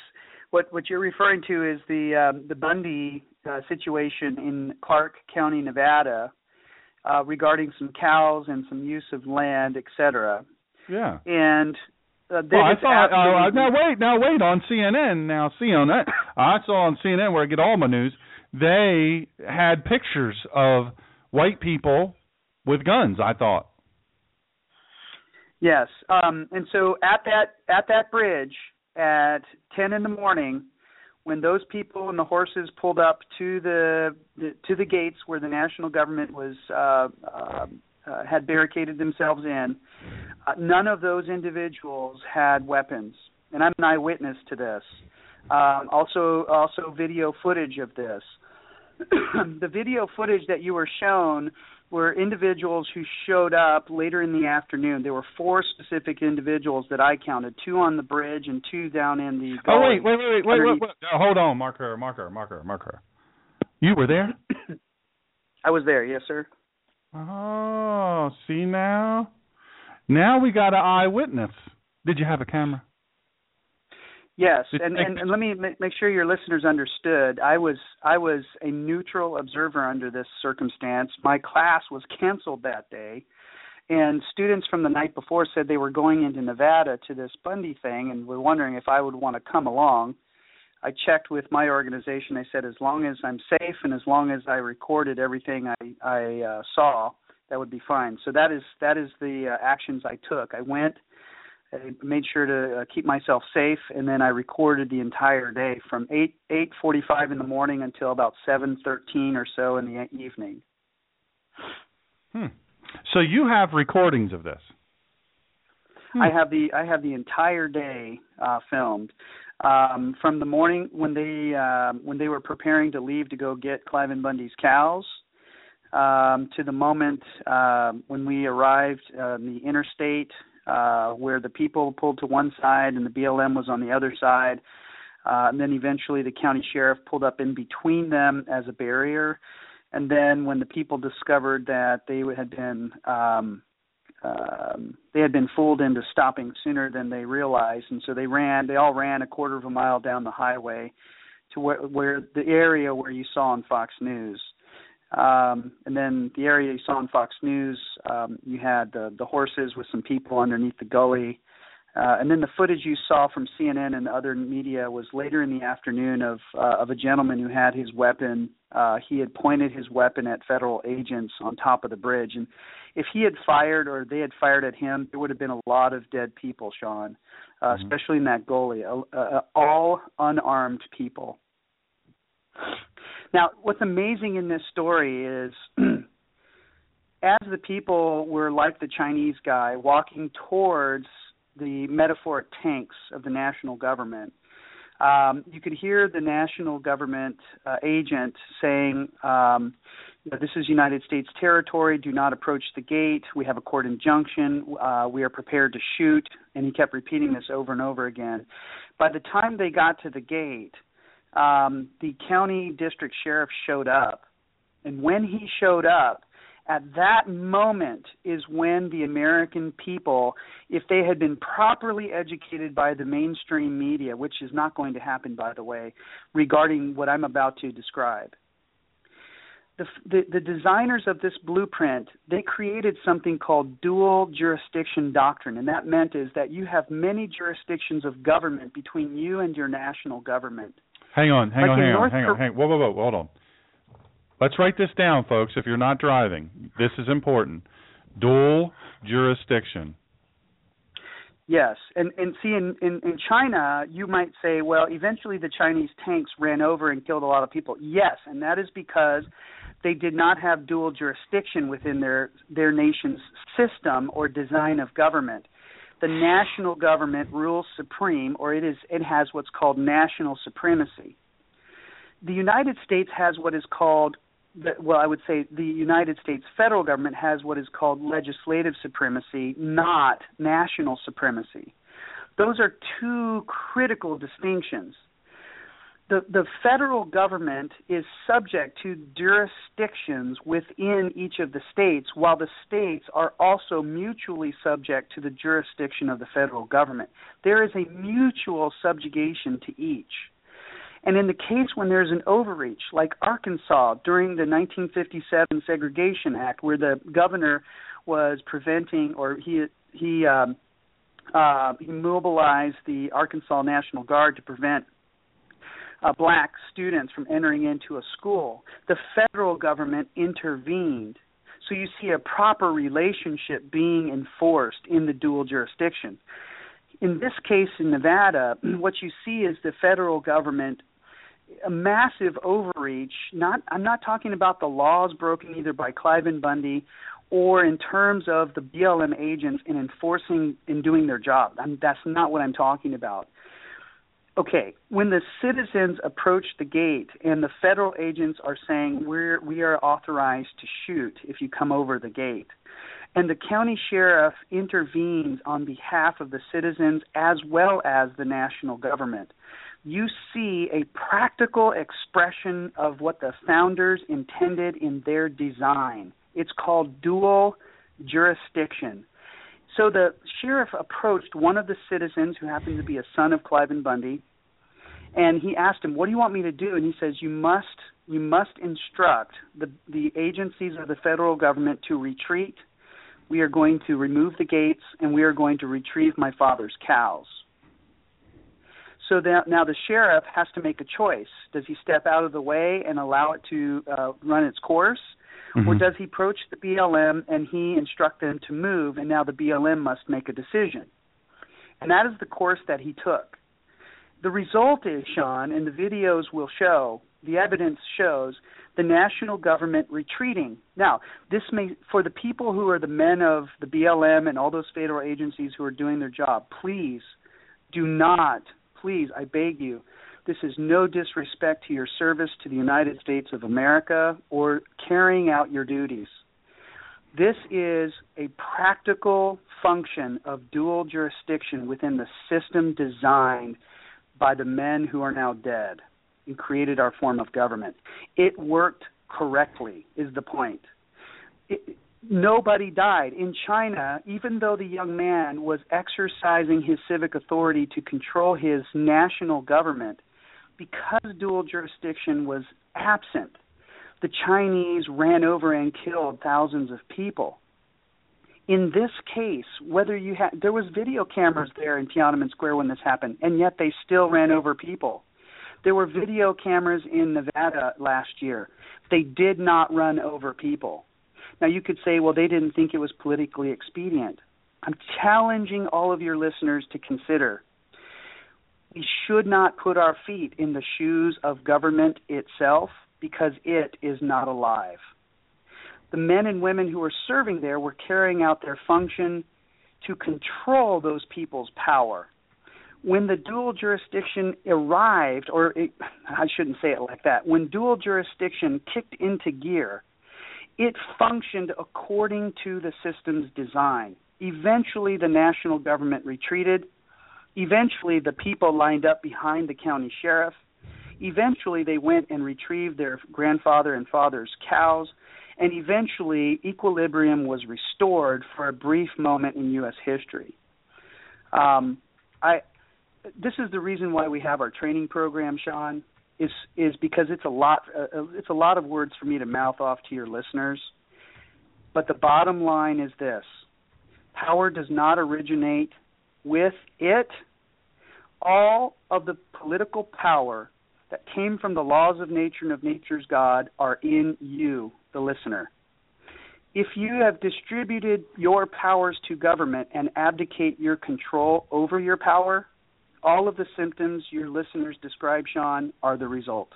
what what you're referring to is the um, the Bundy uh, situation in Clark County, Nevada, uh, regarding some cows and some use of land, etc. Yeah. And uh, well, I thought. Uh, now wait, now wait. On CNN, now CNN, I saw on CNN where I get all my news. They had pictures of white people with guns. I thought. Yes, um, and so at that at that bridge at ten in the morning, when those people and the horses pulled up to the, the to the gates where the national government was uh, uh, uh, had barricaded themselves in, uh, none of those individuals had weapons, and I'm an eyewitness to this. Um, also, also video footage of this. the video footage that you were shown were individuals who showed up later in the afternoon. There were four specific individuals that I counted: two on the bridge and two down in the. Oh wait, wait, wait, wait, wait, wait, wait. No, hold on, marker, marker, marker, marker. You were there? I was there, yes, sir. Oh, see now, now we got an eyewitness. Did you have a camera? Yes, and, and, and let me make sure your listeners understood. I was I was a neutral observer under this circumstance. My class was canceled that day, and students from the night before said they were going into Nevada to this Bundy thing and were wondering if I would want to come along. I checked with my organization. I said as long as I'm safe and as long as I recorded everything I I uh, saw, that would be fine. So that is that is the uh, actions I took. I went I made sure to uh, keep myself safe, and then I recorded the entire day from eight eight forty five in the morning until about seven thirteen or so in the evening. Hmm. So you have recordings of this. Hmm. I have the I have the entire day uh, filmed. Um, from the morning when they uh, when they were preparing to leave to go get Cliven Bundy's cows, um, to the moment uh, when we arrived uh, the interstate uh, where the people pulled to one side and the BLM was on the other side. Uh, and then eventually the county sheriff pulled up in between them as a barrier. And then when the people discovered that they had been um, um, they had been fooled into stopping sooner than they realized, and so they ran. They all ran a quarter of a mile down the highway to where, where the area where you saw on Fox News. Um, and then the area you saw on Fox News, um, you had the, the horses with some people underneath the gully. Uh, and then the footage you saw from CNN and other media was later in the afternoon of uh, of a gentleman who had his weapon. Uh, he had pointed his weapon at federal agents on top of the bridge, and if he had fired or they had fired at him, there would have been a lot of dead people, Sean, uh, mm-hmm. especially in that. Uh, uh, all unarmed people. Now, what's amazing in this story is as the people were like the Chinese guy walking towards the metaphoric tanks of the national government, um, you could hear the national government uh, agent saying, um, "This is United States territory. Do not approach the gate. We have a court injunction. Uh, we are prepared to shoot." And he kept repeating this over and over again. By the time they got to the gate, um, the county district sheriff showed up. And when he showed up, at that moment is when the American people, if they had been properly educated by the mainstream media, which is not going to happen, by the way, regarding what I'm about to describe, the, the, the designers of this blueprint they created something called dual jurisdiction doctrine, and that meant is that you have many jurisdictions of government between you and your national government. Hang on, hang like on, hang on, hang on, hang on. Whoa, whoa, whoa, hold on. Let's write this down, folks. If you're not driving, this is important. Dual jurisdiction. Yes, and and see in, in in China, you might say, well, eventually the Chinese tanks ran over and killed a lot of people. Yes, and that is because they did not have dual jurisdiction within their their nation's system or design of government the national government rules supreme, or it is it has what's called national supremacy. The United States has what is called well, I would say the United States federal government has what is called legislative supremacy, not national supremacy. Those are two critical distinctions the, the federal government is subject to jurisdictions within each of the states, while the states are also mutually subject to the jurisdiction of the federal government. There is a mutual subjugation to each. And in the case when there's an overreach, like Arkansas during the 1957 Segregation Act, where the governor was preventing or he he um, uh, he mobilized the Arkansas National Guard to prevent uh, black students from entering into a school. The federal government intervened. So you see a proper relationship being enforced in the dual jurisdiction. In this case in Nevada, what you see is the federal government a massive overreach. Not I'm not talking about the laws broken either by Cliven Bundy or in terms of the BLM agents in enforcing and doing their job. I'm, that's not what I'm talking about. Okay, when the citizens approach the gate and the federal agents are saying we're we are authorized to shoot if you come over the gate, and the county sheriff intervenes on behalf of the citizens as well as the national government you see a practical expression of what the founders intended in their design. It's called dual jurisdiction. So the sheriff approached one of the citizens who happened to be a son of Cliven Bundy, and he asked him, "What do you want me to do?" And he says, "You must you must instruct the the agencies of the federal government to retreat. We are going to remove the gates, and we are going to retrieve my father's cows." So that now the sheriff has to make a choice. Does he step out of the way and allow it to uh, run its course? Mm-hmm. Or does he approach the BLM and he instruct them to move and now the BLM must make a decision? And that is the course that he took. The result is, Sean, and the videos will show, the evidence shows the national government retreating. Now, this may, for the people who are the men of the BLM and all those federal agencies who are doing their job, please do not please, I beg you, this is no disrespect to your service to the United States of America or carrying out your duties. This is a practical function of dual jurisdiction within the system designed by the men who are now dead and created our form of government. It worked correctly, is the point. It, nobody died. In China, even though the young man was exercising his civic authority to control his national government, because dual jurisdiction was absent, the Chinese ran over and killed thousands of people. In this case, whether you had there was video cameras there in Tiananmen Square when this happened, and yet they still ran over people. There were video cameras in Nevada last year. They did not run over people now, you could say, well, they didn't think it was politically expedient. I'm challenging all of your listeners to consider we should not put our feet in the shoes of government itself because it is not alive. The men and women who were serving there were carrying out their function to control those people's power. When the dual jurisdiction arrived, or it, I shouldn't say it like that, when dual jurisdiction kicked into gear, it functioned according to the system's design. Eventually, the national government retreated. Eventually, the people lined up behind the county sheriff. Eventually, they went and retrieved their grandfather and father's cows. And eventually, equilibrium was restored for a brief moment in U.S. history. Um, I, this is the reason why we have our training program, Sean is is because it's a lot uh, uh, it's a lot of words for me to mouth off to your listeners. But the bottom line is this: power does not originate with it. All of the political power that came from the laws of nature and of nature's God are in you, the listener. If you have distributed your powers to government and abdicate your control over your power, all of the symptoms your listeners describe, Sean, are the result.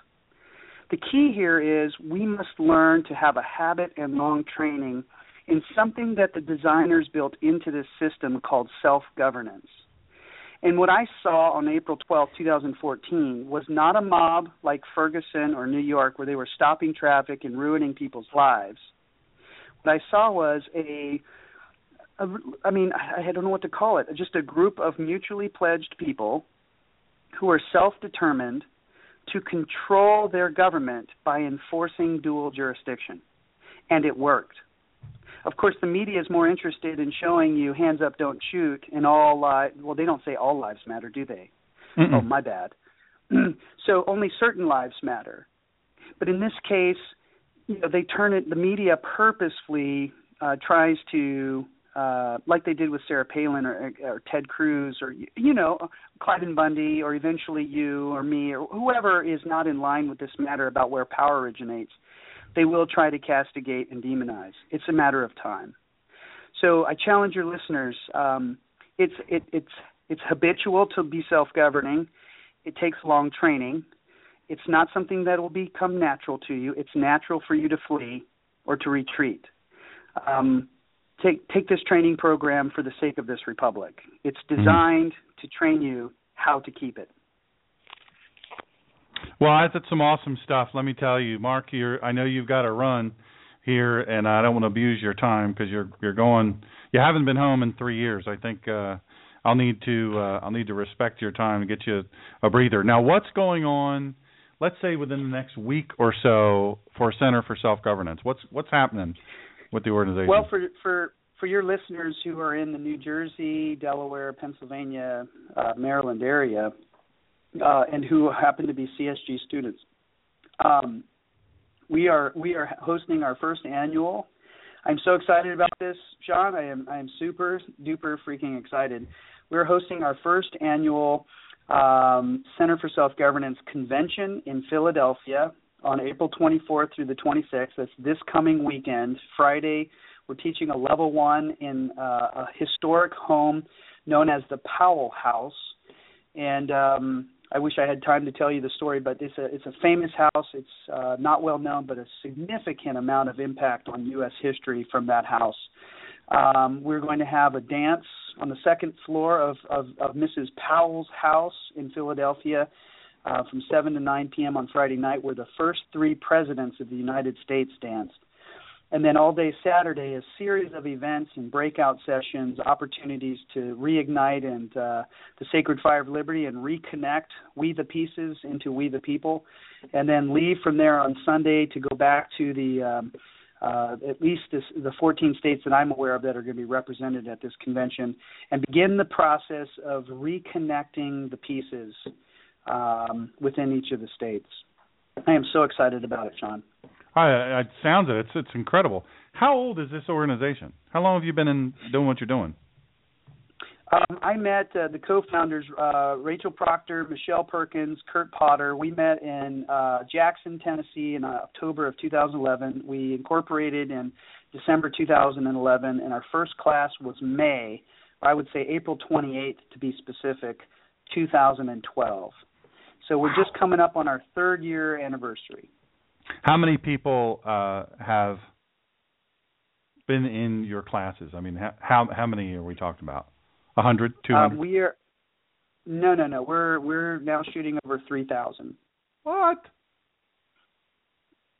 The key here is we must learn to have a habit and long training in something that the designers built into this system called self governance. And what I saw on April 12, 2014, was not a mob like Ferguson or New York where they were stopping traffic and ruining people's lives. What I saw was a a, I mean, I don't know what to call it. Just a group of mutually pledged people who are self-determined to control their government by enforcing dual jurisdiction, and it worked. Of course, the media is more interested in showing you hands up, don't shoot, and all lives. Well, they don't say all lives matter, do they? Mm-mm. Oh, my bad. so only certain lives matter. But in this case, you know, they turn it. The media purposefully uh, tries to uh, like they did with Sarah Palin or, or Ted Cruz or you know Cliven Bundy or eventually you or me or whoever is not in line with this matter about where power originates. they will try to castigate and demonize. It's a matter of time. So I challenge your listeners. Um, it's it, it's it's habitual to be self-governing. It takes long training. It's not something that will become natural to you. It's natural for you to flee or to retreat. Um, take take this training program for the sake of this republic. It's mm-hmm. designed mm-hmm. to train you how to keep it. Well, that's some awesome stuff. Let me tell you, Mark. You're, I know you've got to run here, and I don't want to abuse your time because you're you're going. You haven't been home in three years. I think uh, I'll need to uh, I'll need to respect your time and get you a breather. Now, what's going on? Let's say within the next week or so for Center for Self Governance. What's what's happening with the organization? Well, for for for your listeners who are in the New Jersey, Delaware, Pennsylvania, uh, Maryland area, uh, and who happen to be CSG students, um, we are we are hosting our first annual. I'm so excited about this, Sean. I am I am super duper freaking excited. We're hosting our first annual um, Center for Self Governance convention in Philadelphia on April 24th through the 26th. That's this coming weekend, Friday. We're teaching a level one in uh, a historic home known as the Powell House, and um, I wish I had time to tell you the story, but it's a it's a famous house. It's uh, not well known, but a significant amount of impact on U.S. history from that house. Um, we're going to have a dance on the second floor of, of, of Mrs. Powell's house in Philadelphia uh, from 7 to 9 p.m. on Friday night, where the first three presidents of the United States danced. And then all day Saturday, a series of events and breakout sessions, opportunities to reignite and uh, the sacred fire of liberty and reconnect we the pieces into we the people, and then leave from there on Sunday to go back to the um, uh, at least this, the 14 states that I'm aware of that are going to be represented at this convention, and begin the process of reconnecting the pieces um, within each of the states. I am so excited about it, Sean. I, it sounds it. It's it's incredible. How old is this organization? How long have you been in doing what you're doing? Um, I met uh, the co-founders, uh, Rachel Proctor, Michelle Perkins, Kurt Potter. We met in uh, Jackson, Tennessee, in uh, October of 2011. We incorporated in December 2011, and our first class was May. I would say April 28th to be specific, 2012. So we're just coming up on our third year anniversary. How many people uh, have been in your classes? I mean, how how many are we talking about? A hundred, two hundred? Um, we are. No, no, no. We're we're now shooting over three thousand. What?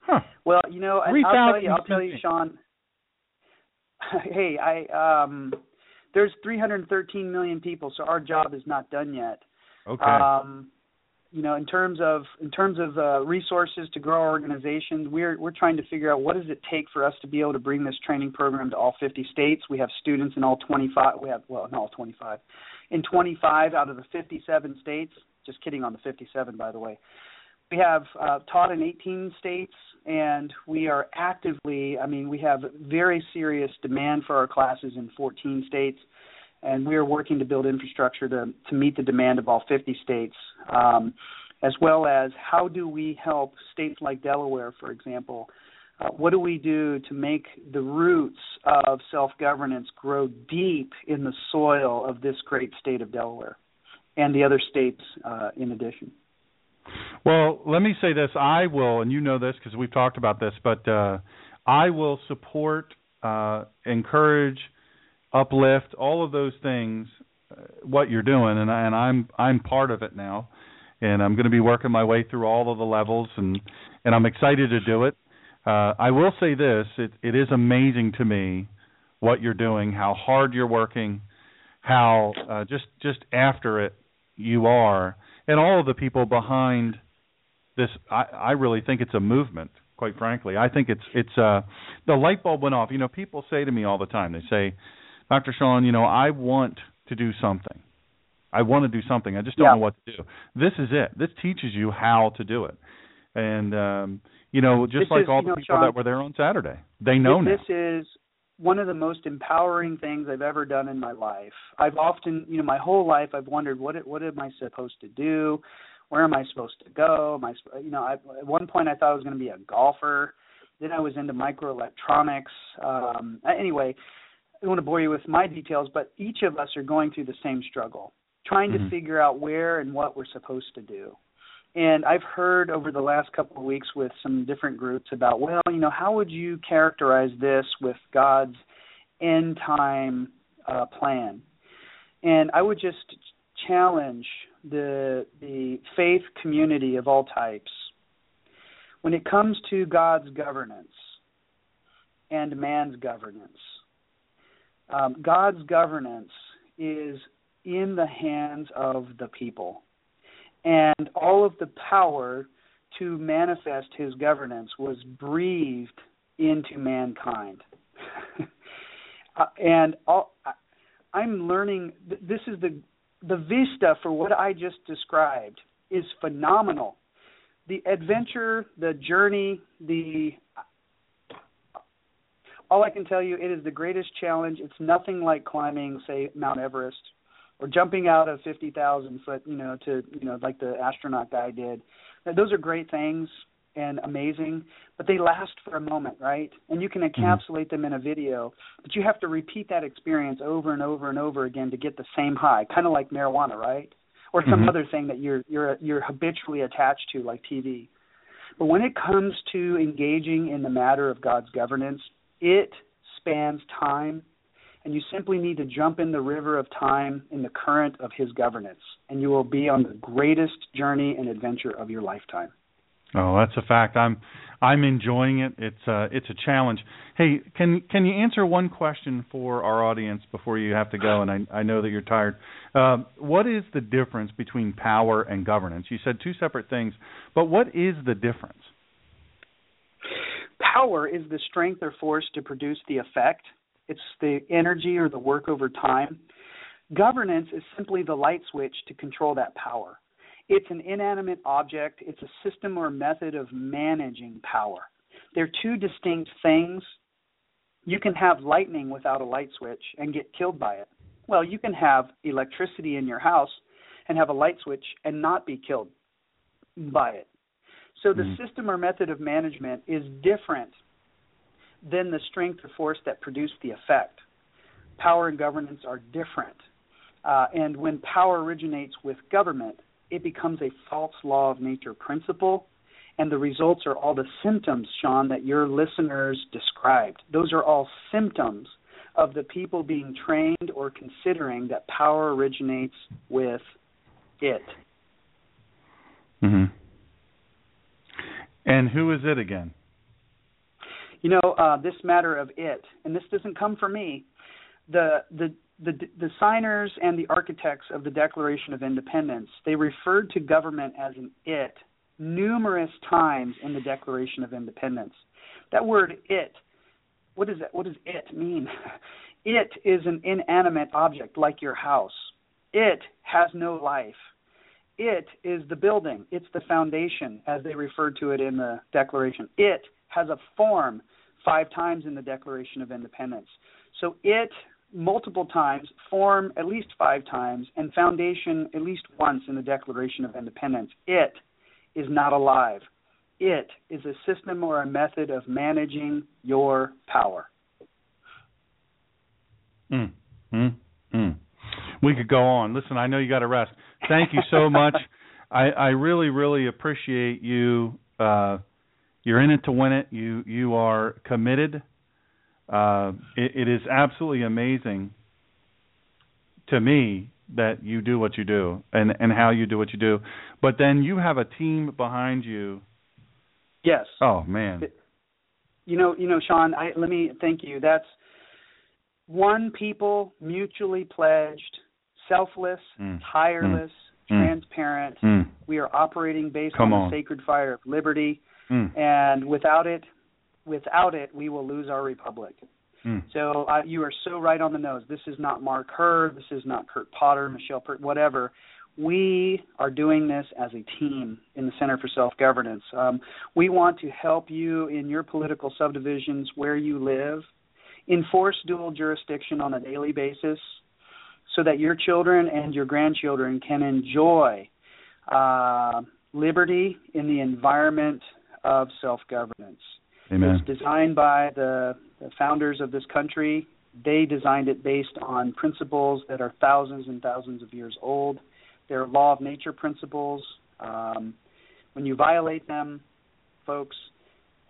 Huh. Well, you know, I'll tell you, I'll tell you, Sean. hey, I um, there's 313 million people, so our job is not done yet. Okay. Um, you know, in terms of in terms of uh, resources to grow our organizations, we're we're trying to figure out what does it take for us to be able to bring this training program to all 50 states. We have students in all 25. We have well, not all 25, in 25 out of the 57 states. Just kidding on the 57, by the way. We have uh, taught in 18 states, and we are actively. I mean, we have very serious demand for our classes in 14 states and we are working to build infrastructure to, to meet the demand of all 50 states, um, as well as how do we help states like Delaware, for example. Uh, what do we do to make the roots of self governance grow deep in the soil of this great state of Delaware and the other states uh, in addition? Well, let me say this. I will, and you know this because we've talked about this, but uh, I will support, uh, encourage, uplift, all of those things, uh, what you're doing, and, I, and I'm I'm part of it now, and I'm going to be working my way through all of the levels, and and I'm excited to do it. Uh, I will say this: it it is amazing to me what you're doing, how hard you're working, how uh, just just after it you are, and all of the people behind this. I, I really think it's a movement. Quite frankly, I think it's it's uh the light bulb went off. You know, people say to me all the time. They say, Dr. Sean, you know, I want to do something. I want to do something. I just don't yeah. know what to do. This is it. This teaches you how to do it. And um, you know, just this like is, all the know, people Sean, that were there on Saturday, they know this, now. This is one of the most empowering things I've ever done in my life. I've often, you know, my whole life I've wondered what what am I supposed to do? Where am I supposed to go? Am I, you know, I, at one point I thought I was going to be a golfer Then I was into microelectronics. Um, anyway, don't want to bore you with my details, but each of us are going through the same struggle, trying Mhm. to figure out where and what we're supposed to do. And I've heard over the last couple of weeks with some different groups about, well, you know, how would you characterize this with God's end time uh, plan? And I would just challenge the the faith community of all types when it comes to God's governance and man's governance. Um, God's governance is in the hands of the people, and all of the power to manifest His governance was breathed into mankind. uh, and all, I'm learning. th- This is the the vista for what I just described is phenomenal. The adventure, the journey, the all I can tell you, it is the greatest challenge. It's nothing like climbing, say, Mount Everest, or jumping out of fifty thousand foot, you know, to you know, like the astronaut guy did. Those are great things and amazing, but they last for a moment, right? And you can encapsulate them in a video, but you have to repeat that experience over and over and over again to get the same high, kind of like marijuana, right? Or some Mhm. other thing that you're you're you're habitually attached to, like TV. But when it comes to engaging in the matter of God's governance, it spans time, and you simply need to jump in the river of time in the current of His governance, and you will be on the greatest journey and adventure of your lifetime. Oh, that's a fact. I'm I'm enjoying it. It's uh it's a challenge. Hey, can can you answer one question for our audience before you have to go? And I I know that you're tired. Um, what is the difference between power and governance? You said two separate things, but what is the difference? Power is the strength or force to produce the effect. It's the energy or the work over time. Governance is simply the light switch to control that power. It's an inanimate object, it's a system or method of managing power. They're two distinct things. You can have lightning without a light switch and get killed by it. Well, you can have electricity in your house and have a light switch and not be killed by it. So the Mhm. system or method of management is different than the strength or force that produced the effect. Power and governance are different. Uh, and when power originates with government, it becomes a false law of nature principle, and the results are all the symptoms, Sean, that your listeners described. Those are all symptoms of the people being trained or considering that power originates with it. Mhm. And who is it again? You know, uh, this matter of it, and this doesn't come from me. The the the the signers and the architects of the Declaration of Independence they referred to government as an it numerous times in the Declaration of Independence. That word it, what does that? What does it mean? It is an inanimate object like your house. It has no life. It is the building. It's the foundation, as they referred to it in the Declaration. It has a form five times in the Declaration of Independence. So it multiple times, form at least five times, and foundation at least once in the Declaration of Independence. It is not alive. It is a system or a method of managing your power. Mm. Mm. Mm. We could go on. Listen, I know you got to rest. Thank you so much. I, I really, really appreciate you. Uh, you're in it to win it. You you are committed. Uh, it, it is absolutely amazing to me that you do what you do and and how you do what you do. But then you have a team behind you. Yes. Oh man. You know, you know, Sean. I, let me thank you. That's one people, mutually pledged, selfless, Mm. tireless, Mm. transparent. Mm. We are operating based Come on the sacred fire of liberty, Mm. and without it, without it, we will lose our republic. Mm. So uh, you are so right on the nose. This is not Mark Herr. This is not Kurt Potter, Michelle Pert, whatever. We are doing this as a team in the Center for Self Governance. Um, we want to help you in your political subdivisions where you live enforce dual jurisdiction on a daily basis so that your children and your grandchildren can enjoy uh, liberty in the environment of self governance. Amen. It's designed by the, the founders of this country. They designed it based on principles that are thousands and thousands of years old. They're law of nature principles. Um, when you violate them, folks,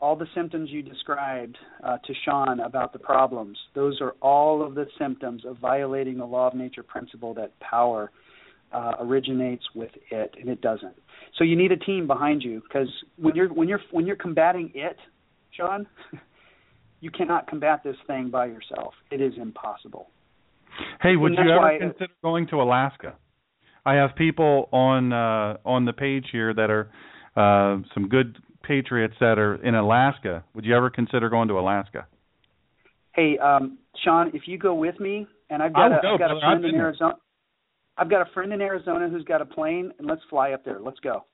all the symptoms you described uh, to Sean about the problems, those are all of the symptoms of violating the law of nature principle that power uh, originates with it, and it doesn't. So you need a team behind you because when you're when you're when you're combating it, Sean, you cannot combat this thing by yourself. It is impossible. Hey, would you ever consider going to Alaska? I have people on uh, on the page here that are uh, some good patriots that are in Alaska. Would you ever consider going to Alaska? Hey, um, Sean, if you go with me, and I've got would a, go, I've got a friend in. Arizona. I've got a friend in Arizona who's got a plane, and let's fly up there. Let's go.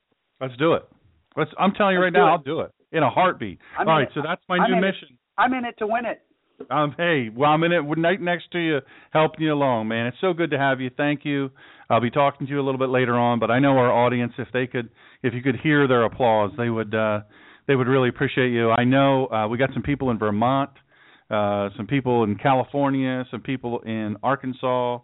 Let's do it. Let's. I'm telling you Let's right now, it. I'll do it in a heartbeat. I'm All right, it. so that's my I'm new in it. mission. I'm in it to win it. Um, hey, well, I'm in it right next to you, helping you along, man. It's so good to have you. Thank you. I'll be talking to you a little bit later on, but I know our audience, if they could, if you could hear their applause, they would, uh, they would really appreciate you. I know uh, we got some people in Vermont, uh, some people in California, some people in Arkansas. Uh,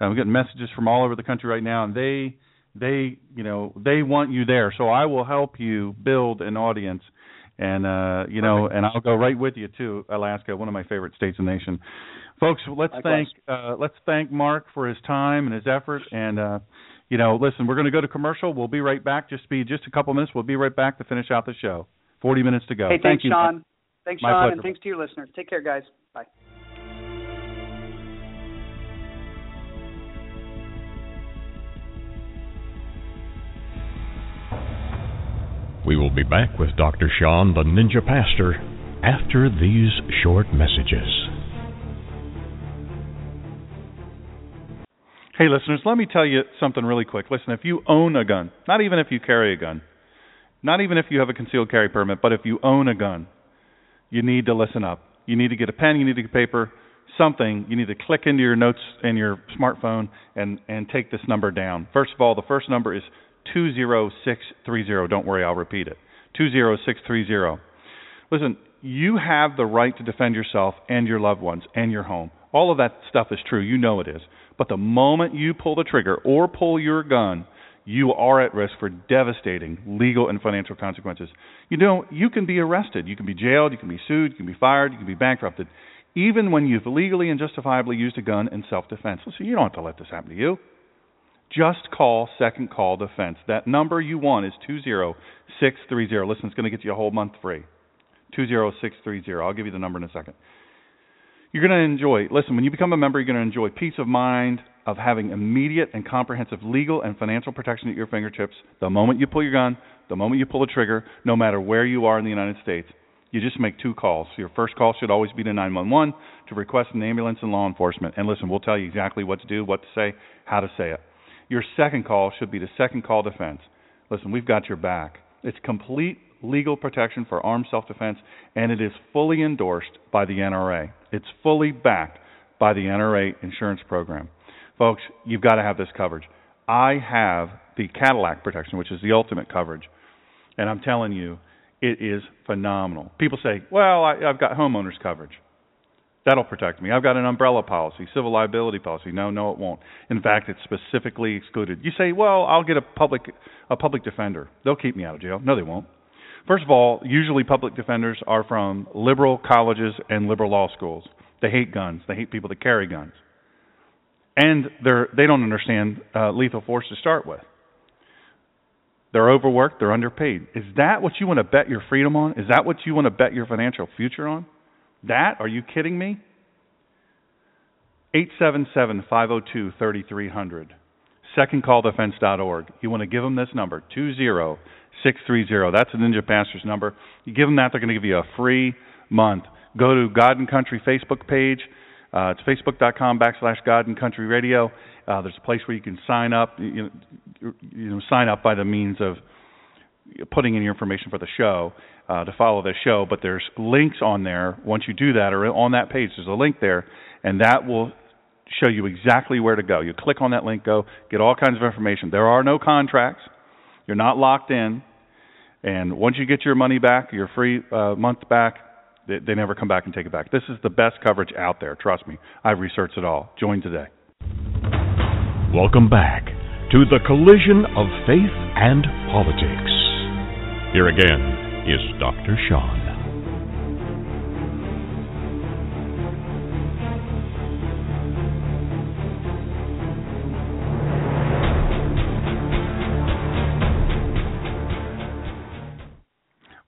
we're getting messages from all over the country right now, and they, they, you know, they want you there. So I will help you build an audience and uh you know and I'll go right with you too Alaska one of my favorite states in the nation folks let's Likewise. thank uh let's thank Mark for his time and his effort and uh you know listen we're going to go to commercial we'll be right back just be just a couple minutes we'll be right back to finish out the show 40 minutes to go hey, thank thanks, you Sean. Thanks, My Sean, pleasure. and thanks to your listeners. Take care, guys. Bye. We will be back with Dr. Sean, the Ninja Pastor, after these short messages. Hey, listeners, let me tell you something really quick. Listen, if you own a gun, not even if you carry a gun, not even if you have a concealed carry permit, but if you own a gun, you need to listen up. You need to get a pen, you need to get paper, something. You need to click into your notes in your smartphone and and take this number down. First of all, the first number is 20630. Don't worry, I'll repeat it. 20630. Listen, you have the right to defend yourself and your loved ones and your home. All of that stuff is true. You know it is. But the moment you pull the trigger or pull your gun, you are at risk for devastating legal and financial consequences. You know, you can be arrested, you can be jailed, you can be sued, you can be fired, you can be bankrupted, even when you've legally and justifiably used a gun in self defense. Listen, you don't have to let this happen to you. Just call Second Call Defense. That number you want is 20630. Listen, it's going to get you a whole month free. 20630. I'll give you the number in a second. You're going to enjoy, listen, when you become a member, you're going to enjoy peace of mind of having immediate and comprehensive legal and financial protection at your fingertips the moment you pull your gun, the moment you pull the trigger, no matter where you are in the United States. You just make two calls. Your first call should always be to 911 to request an ambulance and law enforcement. And listen, we'll tell you exactly what to do, what to say, how to say it. Your second call should be to Second Call Defense. Listen, we've got your back. It's complete legal protection for armed self defense, and it is fully endorsed by the NRA. It's fully backed by the NRA insurance program. Folks, you've got to have this coverage. I have the Cadillac protection, which is the ultimate coverage, and I'm telling you, it is phenomenal. People say, well, I, I've got homeowners coverage. That'll protect me. I've got an umbrella policy, civil liability policy. No, no, it won't. In fact, it's specifically excluded. You say, well, I'll get a public a public defender. They'll keep me out of jail. No, they won't. First of all, usually public defenders are from liberal colleges and liberal law schools. They hate guns. They hate people that carry guns, and they're they don't understand uh, lethal force to start with. They're overworked. They're underpaid. Is that what you want to bet your freedom on? Is that what you want to bet your financial future on? That? Are you kidding me? 877-502-3300. Secondcalldefense.org. You want to give them this number, 20630. That's the Ninja Pastor's number. You give them that, they're going to give you a free month. Go to God and Country Facebook page. Uh, it's facebook.com backslash God and Country Radio. Uh, there's a place where you can sign up. You, you, you know, sign up by the means of putting in your information for the show uh, to follow the show. But there's links on there. Once you do that, or on that page, there's a link there, and that will show you exactly where to go. You click on that link, go get all kinds of information. There are no contracts. You're not locked in. And once you get your money back, your free uh, month back, they, they never come back and take it back. This is the best coverage out there. Trust me. I've researched it all. Join today. Welcome back to the collision of faith and politics. Here again is Dr. Sean.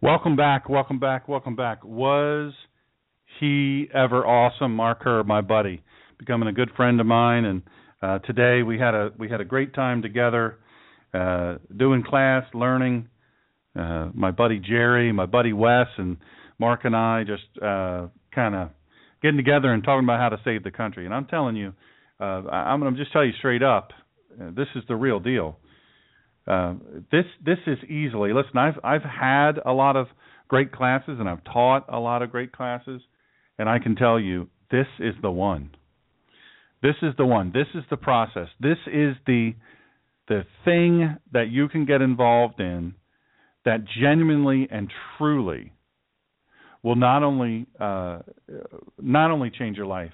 Welcome back, welcome back, welcome back. Was he ever awesome? Mark Herr, my buddy, becoming a good friend of mine, and uh, today we had a we had a great time together, uh, doing class, learning. Uh, my buddy Jerry, my buddy Wes, and Mark and I just uh, kind of getting together and talking about how to save the country. And I'm telling you, uh, I'm going to just tell you straight up, uh, this is the real deal. Uh, this this is easily listen. I've I've had a lot of great classes and I've taught a lot of great classes, and I can tell you this is the one. This is the one. This is the process. This is the the thing that you can get involved in that genuinely and truly will not only uh, not only change your life.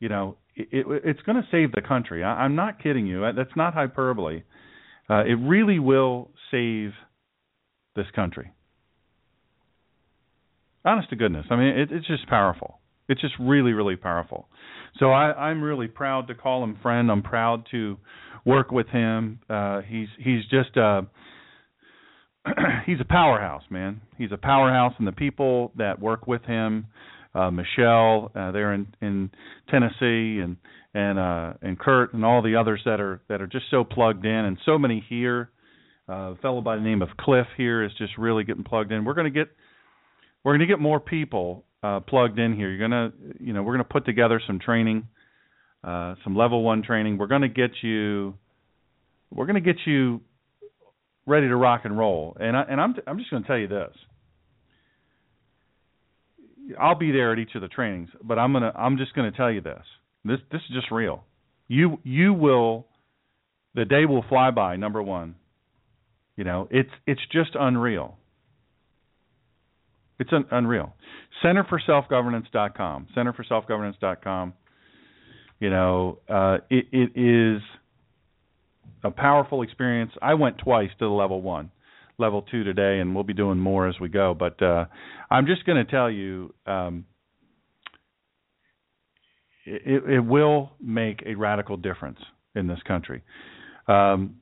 You know, it, it, it's going to save the country. I, am not kidding you. That's not hyperbole. Uh, it really will save this country. Honest to goodness. I mean, it, it's just powerful. It's just really, really powerful. So I, I'm really proud to call him friend. I'm proud to work with him. Uh, he's he's just uh, he's a powerhouse, man. He's a powerhouse, and the people that work with him uh, Michelle uh, there in in Tennessee and and uh, and Kurt and all the others that are that are just so plugged in and so many here. Uh, a fellow by the name of Cliff here is just really getting plugged in. We're going to get we're going to get more people uh, plugged in here. You're going to you know we're going to put together some training, uh, some level one training. We're going to get you we're going to get you ready to rock and roll. And I, and I'm I'm just going to tell you this. I'll be there at each of the trainings, but I'm gonna I'm just gonna tell you this. This this is just real. You you will the day will fly by, number one. You know, it's it's just unreal. It's un, unreal. Center for Self Governance.com. Center for Self Governance.com. You know, uh, it, it is a powerful experience. I went twice to the level one level two today, and we'll be doing more as we go. But uh, I'm just going to tell you, um, it, it, will make a radical difference in this country. Um,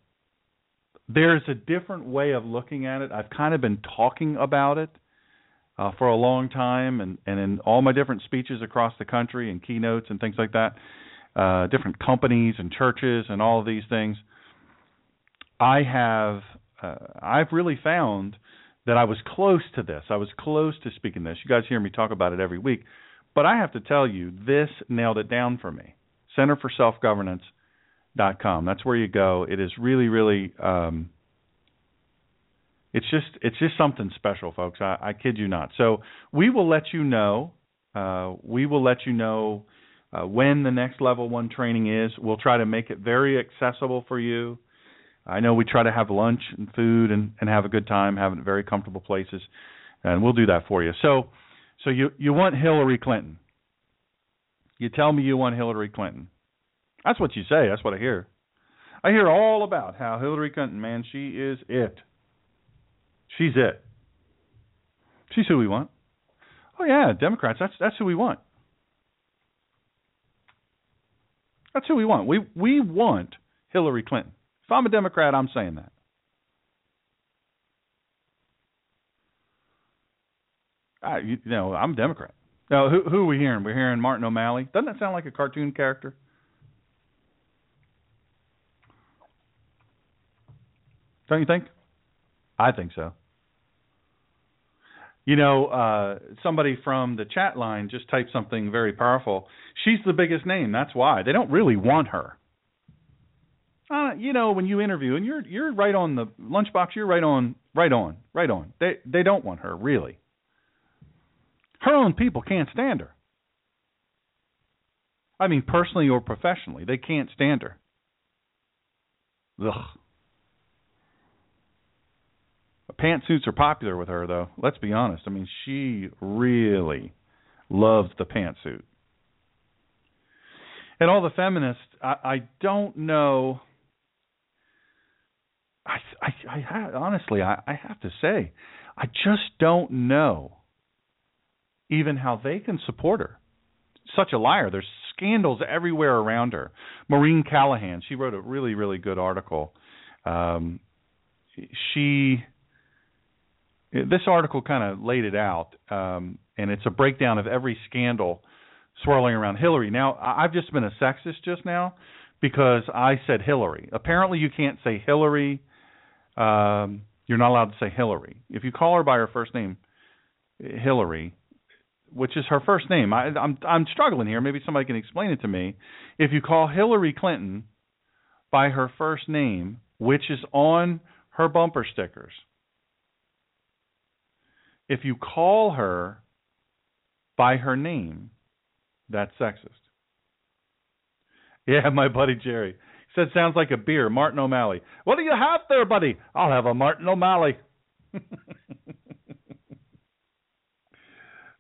there's a different way of looking at it. I've kind of been talking about it uh, for a long time, and, and in all my different speeches across the country and keynotes and things like that, uh, different companies and churches and all of these things. I have uh, I've really found that I was close to this. I was close to speaking this. You guys hear me talk about it every week, but I have to tell you, this nailed it down for me. Center for Self Governance dot com. That's where you go. It is really, really. Um, it's just it's just something special, folks. I, I kid you not. So we will let you know. Uh, we will let you know uh, when the next level one training is. We'll try to make it very accessible for you. I know we try to have lunch and food and, and have a good time, having very comfortable places, and we'll do that for you. So, so you you want Hillary Clinton? You tell me you want Hillary Clinton. That's what you say. That's what I hear. I hear all about how Hillary Clinton, man, she is it. She's it. She's who we want. Oh yeah, Democrats. That's that's who we want. That's who we want. We we want Hillary Clinton. If I'm a Democrat, I'm saying that. I, you know, I'm a Democrat. Now, who, who are we hearing? We're hearing Martin O'Malley. Doesn't that sound like a cartoon character? Don't you think? I think so. You know, uh, somebody from the chat line just typed something very powerful. She's the biggest name. That's why they don't really want her. Uh, you know, when you interview and you're you're right on the lunchbox, you're right on, right on, right on. They they don't want her really. Her own people can't stand her. I mean, personally or professionally, they can't stand her. Ugh. pantsuits are popular with her, though. Let's be honest. I mean, she really loves the pantsuit. And all the feminists, I, I don't know. I, I, I honestly, I, I have to say, I just don't know even how they can support her. Such a liar. There's scandals everywhere around her. Maureen Callahan, she wrote a really, really good article. Um, she this article kind of laid it out, um, and it's a breakdown of every scandal swirling around Hillary. Now, I've just been a sexist just now because I said Hillary. Apparently, you can't say Hillary. Um, you're not allowed to say Hillary. If you call her by her first name, Hillary, which is her first name, I, I'm I'm struggling here. Maybe somebody can explain it to me. If you call Hillary Clinton by her first name, which is on her bumper stickers, if you call her by her name, that's sexist. Yeah, my buddy Jerry said sounds like a beer. Martin O'Malley. What do you have there, buddy? I'll have a Martin O'Malley.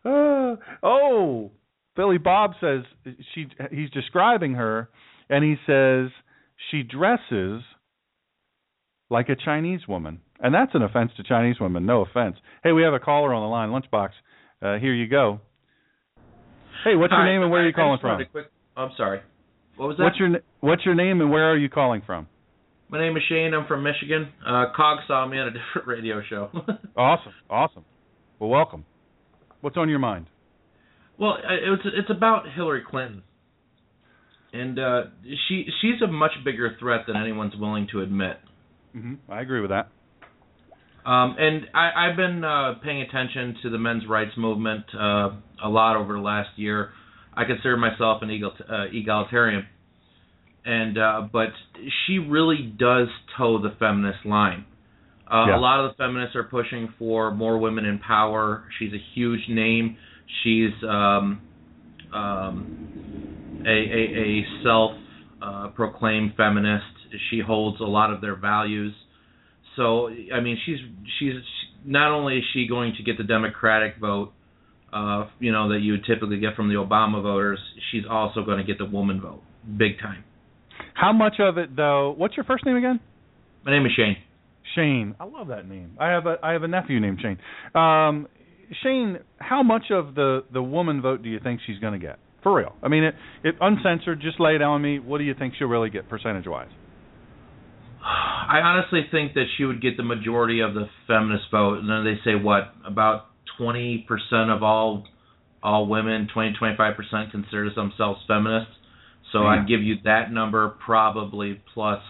uh, oh, Billy Bob says she. He's describing her, and he says she dresses like a Chinese woman, and that's an offense to Chinese women. No offense. Hey, we have a caller on the line. Lunchbox. Uh, here you go. Hey, what's your Hi, name and where are you calling from? quick- I'm sorry. What was that? What's your What's your name and where are you calling from? My name is Shane. I'm from Michigan. Uh, Cog saw me on a different radio show. Awesome, awesome. Well, welcome. What's on your mind? well, I- it was, it's about Hillary Clinton, and uh, she she's a much bigger threat than anyone's willing to admit. hmm I agree with that. Um, and I, I've been uh, paying attention to the men's rights movement uh, a lot over the last year. I consider myself an egal, uh, egalitarian, and uh, but she really does toe the feminist line. Uh, Yeah. A lot of the feminists are pushing for more women in power. She's a huge name. She's um, um, a, a, a self uh, proclaimed feminist. She holds a lot of their values. So I mean, she's she's not only is she going to get the Democratic vote, uh, you know, that you would typically get from the Obama voters, she's also going to get the woman vote, big time. How much of it, though? What's your first name again? My name is Shane. Shane. I love that name. I have a I have a nephew named Shane. Um, Shane, how much of the the woman vote do you think she's going to get? For real. I mean, it, it uncensored. Just lay it on me. What do you think she'll really get percentage wise? I honestly think that she would get the majority of the feminist vote, and then they say what about 20% of all all women, 20 25% consider themselves feminists. So Yeah. I'd give you that number probably plus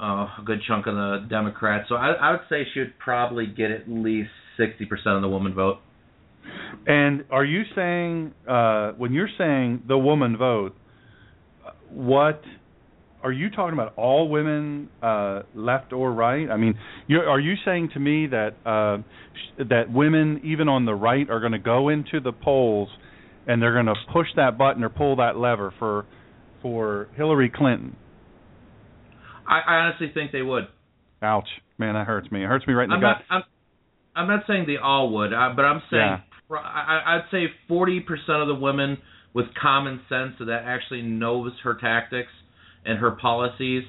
uh, a good chunk of the Democrats. So I, I would say she would probably get at least 60% of the woman vote. And are you saying uh, when you're saying the woman vote, what are you talking about? All women, uh, left or right? I mean, are you saying to me that uh, sh- that women, even on the right, are going to go into the polls and they're going to push that button or pull that lever for for Hillary Clinton? I, I honestly think they would. Ouch, man, that hurts me. It hurts me right in the I'm gut. not. I'm, I'm not saying they all would, uh, but I'm saying Yeah. pro- I, I'd say 40% of the women with common sense that actually knows her tactics and her policies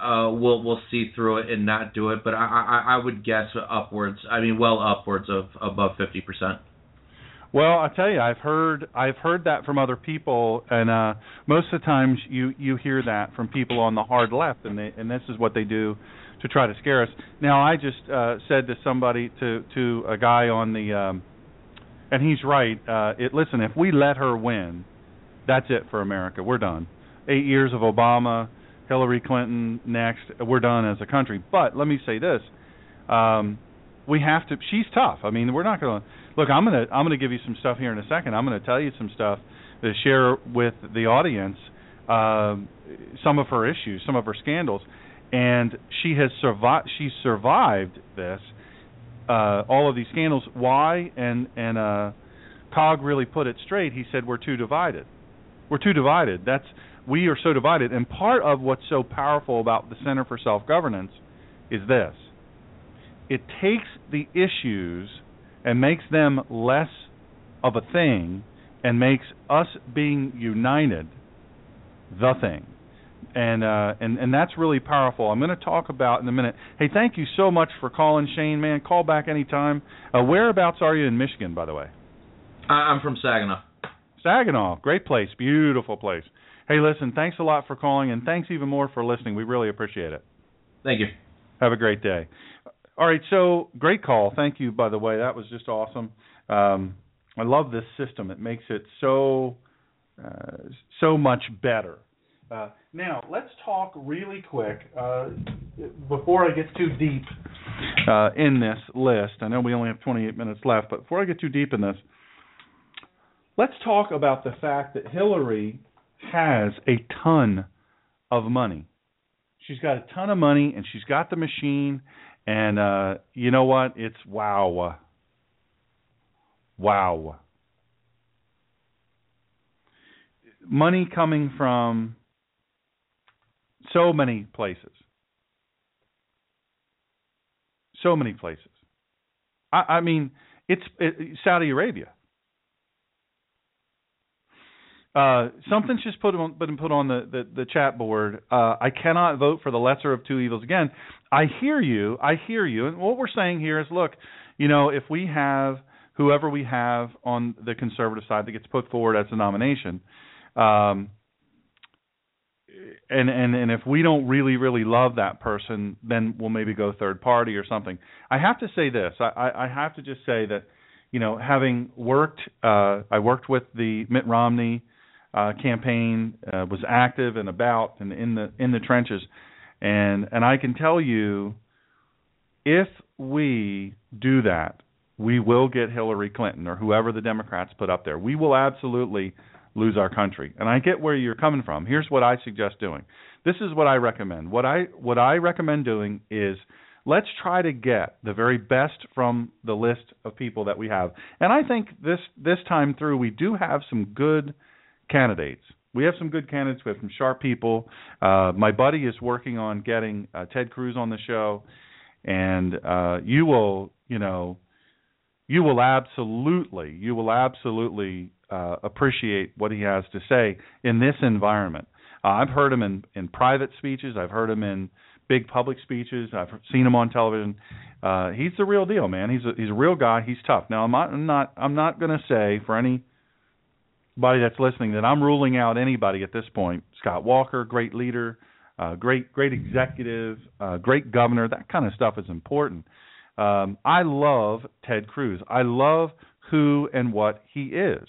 uh, will will see through it and not do it. But I, I I would guess upwards. I mean, well upwards of above 50%. Well, I tell you, I've heard I've heard that from other people, and uh, most of the times you you hear that from people on the hard left, and they, and this is what they do to try to scare us. Now, I just uh, said to somebody to to a guy on the, um, and he's right. Uh, it listen, if we let her win, that's it for America. We're done. Eight years of Obama, Hillary Clinton next. We're done as a country. But let me say this. Um, we have to she's tough. I mean, we're not going to Look, I'm going to I'm going to give you some stuff here in a second. I'm going to tell you some stuff to share with the audience um some of her issues, some of her scandals, and she has survived she survived this uh all of these scandals. Why? And and uh Cog really put it straight. He said we're too divided. We're too divided. That's we are so divided. And part of what's so powerful about the Center for Self Governance is this. it takes the issues and makes them less of a thing and makes us being united the thing. And uh and and that's really powerful. I'm going to talk about in a minute. Hey, thank you so much for calling Shane, man. Call back anytime. Uh whereabouts are you in Michigan by the way? I'm from Saginaw. Saginaw, great place, beautiful place. Hey, listen, thanks a lot for calling and thanks even more for listening. We really appreciate it. Thank you. Have a great day. All right, so great call. Thank you, by the way. That was just awesome. Um, I love this system. It makes it so uh, so much better. Uh, now let's talk really quick uh, before I get too deep uh, in this list. I know we only have 28 minutes left, but before I get too deep in this, let's talk about the fact that Hillary has a ton of money. She's got a ton of money, and she's got the machine. And uh, you know what? It's wow. Wow. Money coming from so many places. So many places. I, I mean, it's it, Saudi Arabia. Uh, something's just put on, been put on the, the, the chat board. Uh, I cannot vote for the lesser of two evils. Again, I hear you. I hear you. And what we're saying here is, look, you know, if we have whoever we have on the conservative side that gets put forward as a nomination, um, and and and if we don't really really love that person, then we'll maybe go third party or something. I have to say this. I I have to just say that, you know, having worked, uh, I worked with the Mitt Romney uh, campaign, uh, was active and about and in the in the trenches, and and I can tell you, if we do that, we will get Hillary Clinton or whoever the Democrats put up there. We will absolutely lose our country. And I get where you're coming from. Here's what I suggest doing. This is what I recommend. What I what I recommend doing is let's try to get the very best from the list of people that we have. And I think this this time through we do have some good candidates. We have some good candidates. We have some sharp people. Uh, my buddy is working on getting uh, Ted Cruz on the show, and uh, you will, you know, you will absolutely, you will absolutely uh, appreciate what he has to say in this environment. Uh, I've heard him in in private speeches. I've heard him in big public speeches. I've seen him on television. Uh, he's the real deal, man. He's a he's a real guy. He's tough. Now I'm not I'm not I'm not going to say for anybody that's listening that I'm ruling out anybody at this point. Scott Walker, great leader, uh, great great executive, uh, great governor. That kind of stuff is important. Um, I love Ted Cruz. I love who and what he is.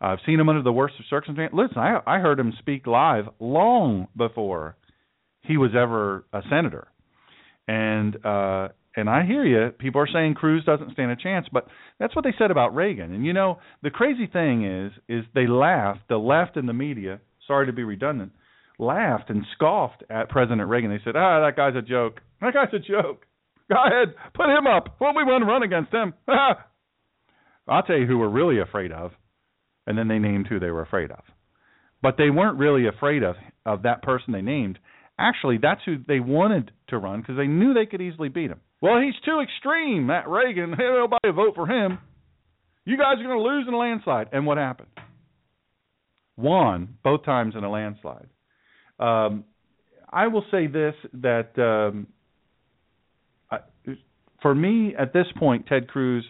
I've seen him under the worst of circumstances. Listen, I, I heard him speak live long before he was ever a senator, and uh, and I hear you. People are saying Cruz doesn't stand a chance, but that's what they said about Reagan. And you know, the crazy thing is, is they laughed. The left and the media, sorry to be redundant, laughed and scoffed at President Reagan. They said, "Ah, that guy's a joke. That guy's a joke. Go ahead, put him up. What we want to run against him." I'll tell you who we're really afraid of and then they named who they were afraid of. But they weren't really afraid of of that person they named. Actually, that's who they wanted to run because they knew they could easily beat him. Well, he's too extreme, Matt Reagan. Hey, nobody vote for him. You guys are going to lose in a landslide. And what happened? Won both times in a landslide. Um, I will say this that um, I, for me at this point, Ted Cruz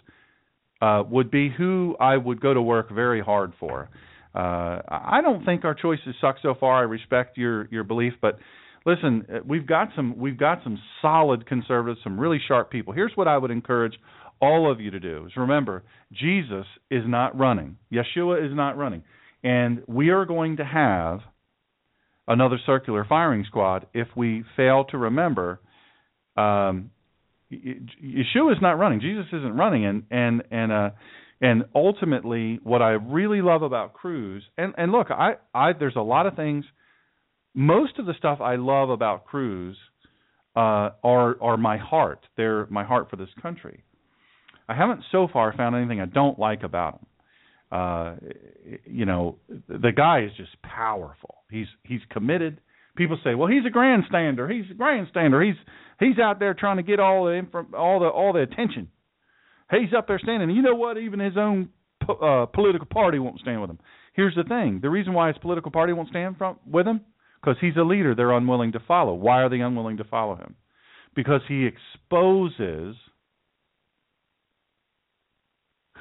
uh, would be who I would go to work very hard for. Uh, I don't think our choices suck so far. I respect your your belief, but listen, uh, we've got some we've got some solid conservatives, some really sharp people. Here's what I would encourage all of you to do: is remember Jesus is not running, Yeshua is not running, and we are going to have another circular firing squad if we fail to remember um, Yeshua is not running. Jesus isn't running, and and and uh, and ultimately, what I really love about Cruz, and and look, I I there's a lot of things. Most of the stuff I love about Cruz uh, are are my heart. They're my heart for this country. I haven't so far found anything I don't like about him. Uh, you know, the guy is just powerful. He's he's committed People say, "Well, he's a grandstander. He's a grandstander. He's he's out there trying to get all the inf- all the all the attention. He's up there standing. And you know what? Even his own uh, political party won't stand with him. Here's the thing: the reason why his political party won't stand from, with him because he's a leader they're unwilling to follow. Why are they unwilling to follow him? Because he exposes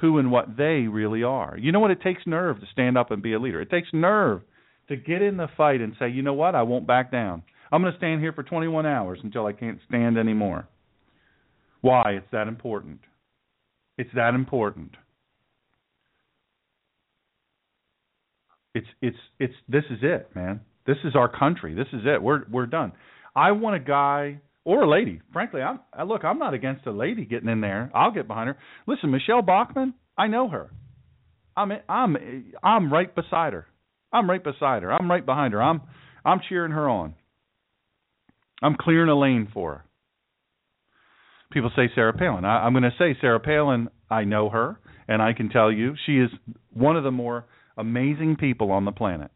who and what they really are. You know what? It takes nerve to stand up and be a leader. It takes nerve to get in the fight and say, you know what? I won't back down. I'm going to stand here for 21 hours until I can't stand anymore. Why? It's that important. It's that important. It's it's it's this is it, man. This is our country. This is it. We're we're done. I want a guy or a lady. Frankly, I'm I, look. I'm not against a lady getting in there. I'll get behind her. Listen, Michele Bachmann. I know her. I'm I'm I'm right beside her. I'm right beside her. I'm right behind her. I'm I'm cheering her on. I'm clearing a lane for her. People say Sarah Palin. I, I'm going to say Sarah Palin. I know her, and I can tell you she is one of the more amazing people on the planet.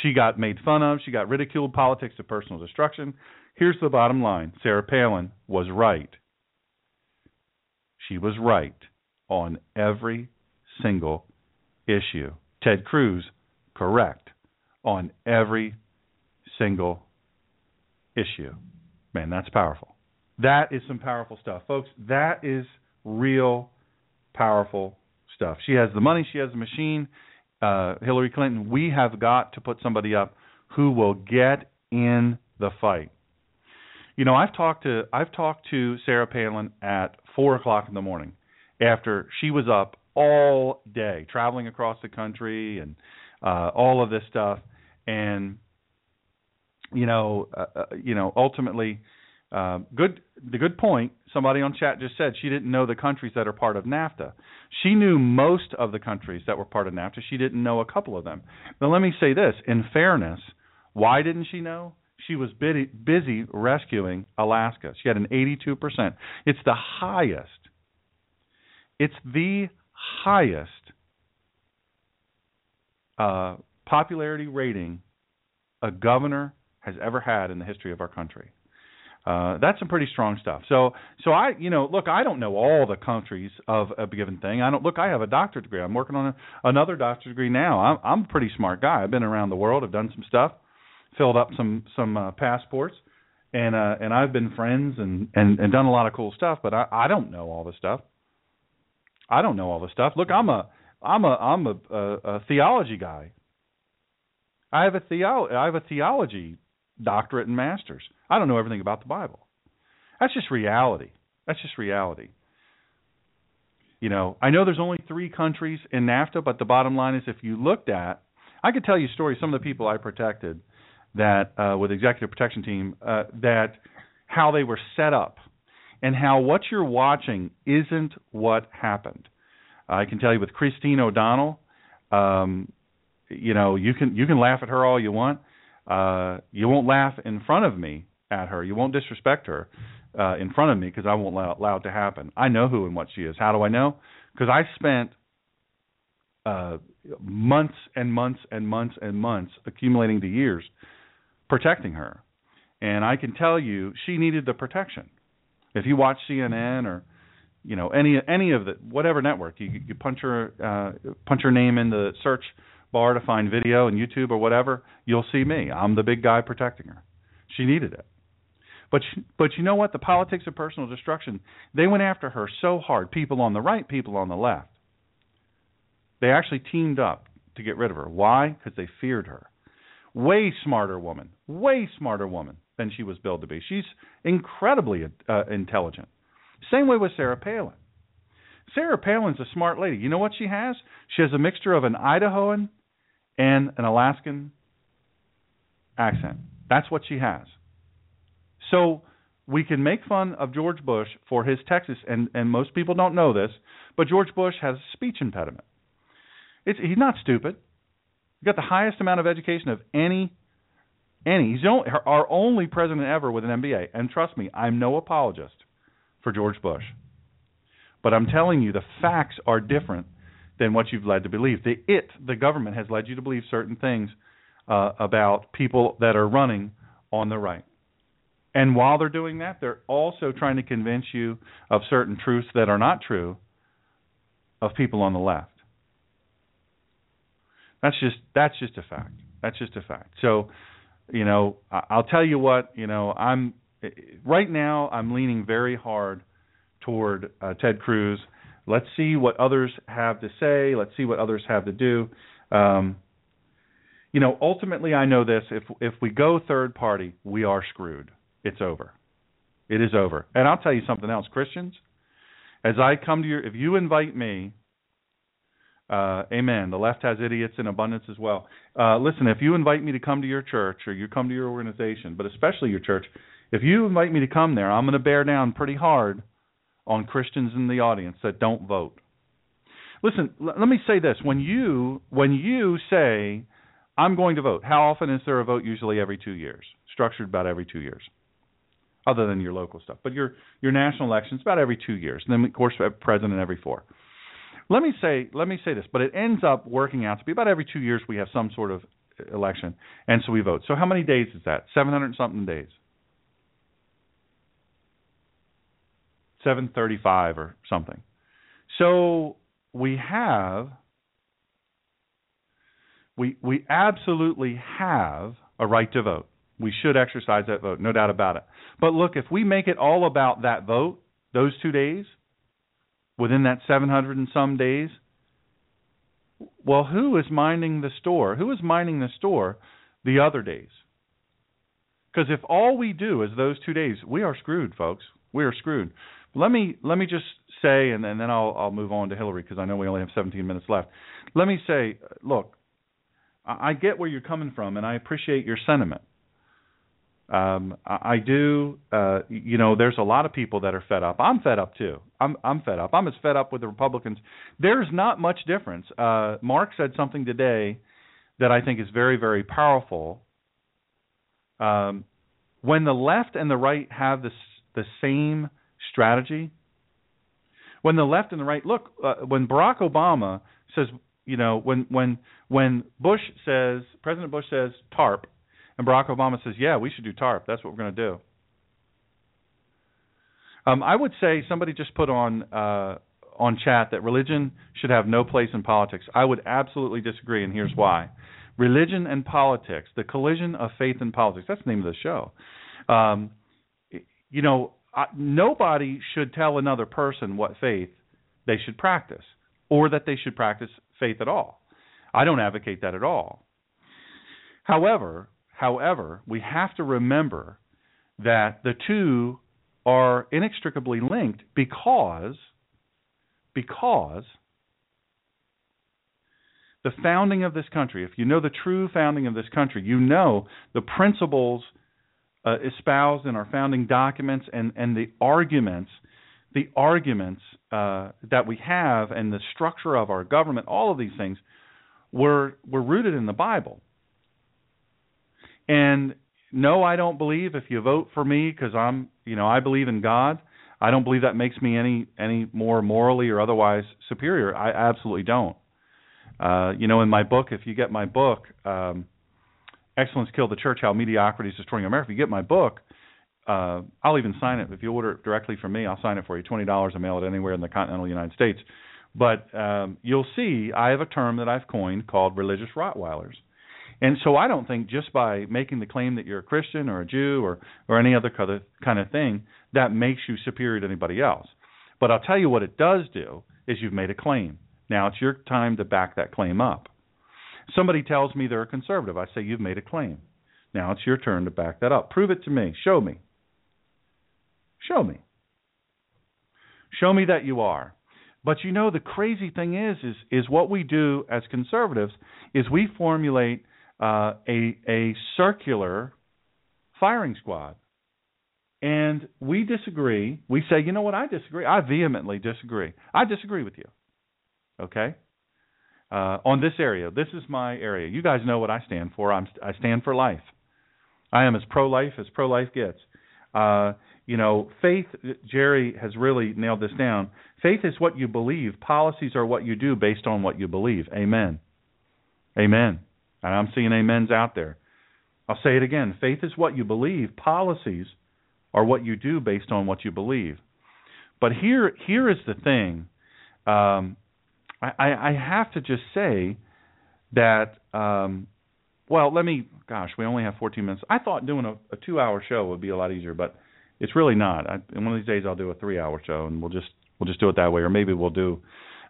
She got made fun of. She got ridiculed. Politics of personal destruction. Here's the bottom line Sarah Palin was right. She was right on every single issue. Ted Cruz, correct on every single issue. Man, that's powerful. That is some powerful stuff. Folks, that is real powerful stuff. She has the money, she has the machine, uh, Hillary Clinton, we have got to put somebody up who will get in the fight. You know, I've talked to I've talked to Sarah Palin at four o'clock in the morning after she was up all day traveling across the country and uh, all of this stuff, and you know, uh, uh you know, ultimately uh, good. The good point. Somebody on chat just said she didn't know the countries that are part of NAFTA. She knew most of the countries that were part of NAFTA. She didn't know a couple of them. Now let me say this: in fairness, why didn't she know? She was busy, busy rescuing Alaska. She had an 82%. It's the highest. It's the highest uh, popularity rating a governor has ever had in the history of our country. Uh, that's some pretty strong stuff. So, so I, you know, look, I don't know all the countries of a given thing. I don't look. I have a doctorate degree. I'm working on a, another doctorate degree now. I'm, I'm a pretty smart guy. I've been around the world. I've done some stuff, filled up some some uh, passports, and uh, and I've been friends and, and and done a lot of cool stuff. But I, I don't know all the stuff. I don't know all the stuff. Look, I'm a I'm a I'm a, a, a theology guy. I have a theo I have a theology doctorate and masters. I don't know everything about the Bible. That's just reality. That's just reality. You know, I know there's only three countries in NAFTA, but the bottom line is if you looked at, I could tell you stories. Some of the people I protected that uh, with executive protection team uh, that how they were set up and how what you're watching isn't what happened. I can tell you with Christine O'Donnell, um, you know, you can you can laugh at her all you want uh, you won't laugh in front of me at her. You won't disrespect her uh, in front of me because I won't allow, it to happen. I know who and what she is. How do I know? Because I spent uh, months and months and months and months accumulating the years protecting her, and I can tell you she needed the protection. If you watch CNN or you know any any of the whatever network, you, you punch her uh, punch her name in the search bar to find video and YouTube or whatever, you'll see me. I'm the big guy protecting her. She needed it. But but you know what? The politics of personal destruction, they went after her so hard. People on the right, people on the left. They actually teamed up to get rid of her. Why? Because they feared her. Way smarter woman, way smarter woman than she was billed to be. She's incredibly uh, intelligent. Same way with Sarah Palin. Sarah Palin's a smart lady. You know what she has? She has a mixture of an Idahoan and an Alaskan accent. That's what she has. So we can make fun of George Bush for his Texas, and, and most people don't know this, but George Bush has a speech impediment. It's, he's not stupid. He got the highest amount of education of any any. He's only, our only president ever with an MBA. And trust me, I'm no apologist for George Bush. But I'm telling you, the facts are different than what you've led to believe. The it, the government, has led you to believe certain things uh, about people that are running on the right. And while they're doing that, they're also trying to convince you of certain truths that are not true of people on the left. That's just that's just a fact. That's just a fact. So, you know, I'll tell you what, you know, I'm right now I'm leaning very hard toward uh, Ted Cruz. Let's see what others have to say. Let's see what others have to do. Um, you know, ultimately, I know this: if if we go third party, we are screwed. It's over. It is over. And I'll tell you something else, Christians. As I come to your, if you invite me, uh, amen. The left has idiots in abundance as well. Uh, listen, if you invite me to come to your church or you come to your organization, but especially your church, if you invite me to come there, I'm going to bear down pretty hard on Christians in the audience that don't vote. Listen, l- let me say this: when you when you say I'm going to vote, how often is there a vote? Usually every two years, structured about every two years, other than your local stuff. But your your national elections about every two years, and then of course president every four. Let me say let me say this, but it ends up working out to be about every two years we have some sort of election, and so we vote. So how many days is that? Seven hundred something days. 735 or something. So we have we we absolutely have a right to vote. We should exercise that vote, no doubt about it. But look, if we make it all about that vote, those 2 days within that 700 and some days, well, who is minding the store? Who is minding the store the other days? Because if all we do is those 2 days, we are screwed, folks. We are screwed. Let me let me just say, and, and then I'll I'll move on to Hillary because I know we only have 17 minutes left. Let me say, look, I, get where you're coming from, and I appreciate your sentiment. Um, I, I do. Uh, you know, there's a lot of people that are fed up. I'm fed up too. I'm I'm fed up. I'm as fed up with the Republicans. There's not much difference. Uh, Mark said something today that I think is very very powerful. Um, when the left and the right have this the same strategy. When the left and the right look, uh, when Barack Obama says, you know, when when when Bush says, President Bush says TARP, and Barack Obama says, yeah, we should do TARP. That's what we're going to do. Um, I would say somebody just put on uh, on chat that religion should have no place in politics. I would absolutely disagree, and here's why. Religion and politics, the collision of faith and politics. That's the name of the show. Um, you know, uh, nobody should tell another person what faith they should practice or that they should practice faith at all. I don't advocate that at all. However, however, we have to remember that the two are inextricably linked because because the founding of this country, if you know the true founding of this country, you know the principles uh, espoused in our founding documents and, and the arguments, the arguments uh, that we have and the structure of our government, all of these things were were rooted in the Bible. And no, I don't believe if you vote for me because I'm, you know, I believe in God. I don't believe that makes me any any more morally or otherwise superior. I absolutely don't. Uh, you know, in my book, if you get my book, um, Excellence Killed the Church: How Mediocrity is Destroying America. If you get my book, uh, I'll even sign it. If you order it directly from me, I'll sign it for you. Twenty dollars, and mail it anywhere in the continental United States. But um, you'll see, I have a term that I've coined called religious Rottweilers. And so I don't think just by making the claim that you're a Christian or a Jew or or any other kind of thing that makes you superior to anybody else. But I'll tell you what it does do is you've made a claim. Now it's your time to back that claim up. Somebody tells me they're a conservative. I say, You've made a claim. Now it's your turn to back that up. Prove it to me. Show me. Show me. Show me that you are. But you know the crazy thing is is is what we do as conservatives is we formulate uh, a a circular firing squad, and we disagree. We say, you know what? I disagree. I vehemently disagree. I disagree with you. Okay uh, on this area. This is my area. You guys know what I stand for. I'm, I stand for life. I am as pro-life as pro-life gets. Uh, you know, faith. Jerry has really nailed this down. Faith is what you believe. Policies are what you do based on what you believe. Amen. Amen. And I'm seeing amens out there. I'll say it again. Faith is what you believe. Policies are what you do based on what you believe. But here, here is the thing. Um, I, I have to just say that. Um, well, let me. Gosh, we only have 14 minutes. I thought doing a, a two-hour show would be a lot easier, but it's really not. I, one of these days, I'll do a three-hour show, and we'll just we'll just do it that way, or maybe we'll do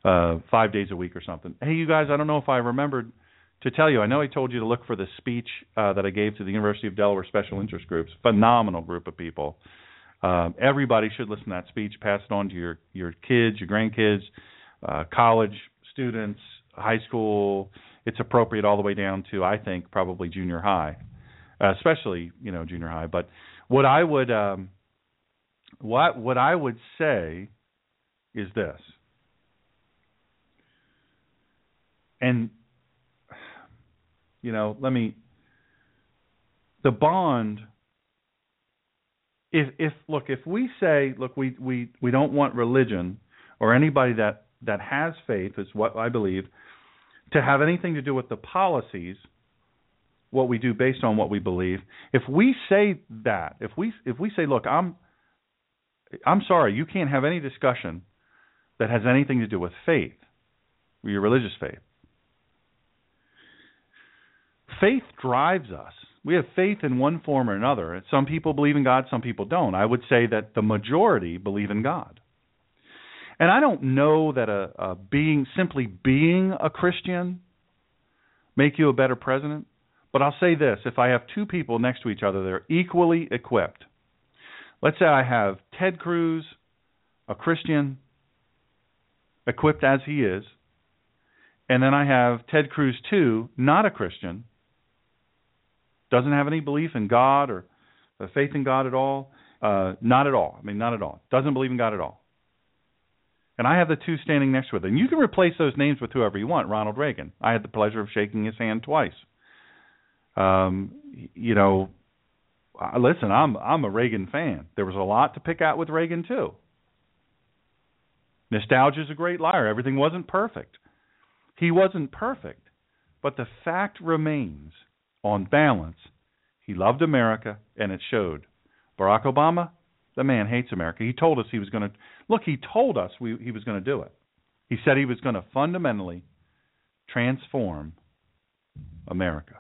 uh, five days a week or something. Hey, you guys, I don't know if I remembered to tell you. I know I told you to look for the speech uh, that I gave to the University of Delaware Special Interest Groups. Phenomenal group of people. Uh, everybody should listen to that speech. Pass it on to your your kids, your grandkids, uh, college students, high school. It's appropriate all the way down to I think probably junior high, uh, especially you know junior high. But what I would um, what what I would say is this. And you know, let me the bond if if look if we say look we we we don't want religion or anybody that that has faith is what I believe to have anything to do with the policies what we do based on what we believe if we say that if we if we say look I'm I'm sorry you can't have any discussion that has anything to do with faith your religious faith faith drives us we have faith in one form or another. Some people believe in God, some people don't. I would say that the majority believe in God. And I don't know that a, a being simply being a Christian make you a better president, but I'll say this, if I have two people next to each other that are equally equipped. Let's say I have Ted Cruz, a Christian, equipped as he is, and then I have Ted Cruz too, not a Christian, doesn't have any belief in God or faith in God at all. Uh, not at all. I mean, not at all. Doesn't believe in God at all. And I have the two standing next to it. And you can replace those names with whoever you want. Ronald Reagan. I had the pleasure of shaking his hand twice. Um, you know, listen, I'm I'm a Reagan fan. There was a lot to pick out with Reagan too. Nostalgia is a great liar. Everything wasn't perfect. He wasn't perfect, but the fact remains on balance, he loved America, and it showed. Barack Obama, the man hates America. He told us he was going to look. He told us we, he was going to do it. He said he was going to fundamentally transform America.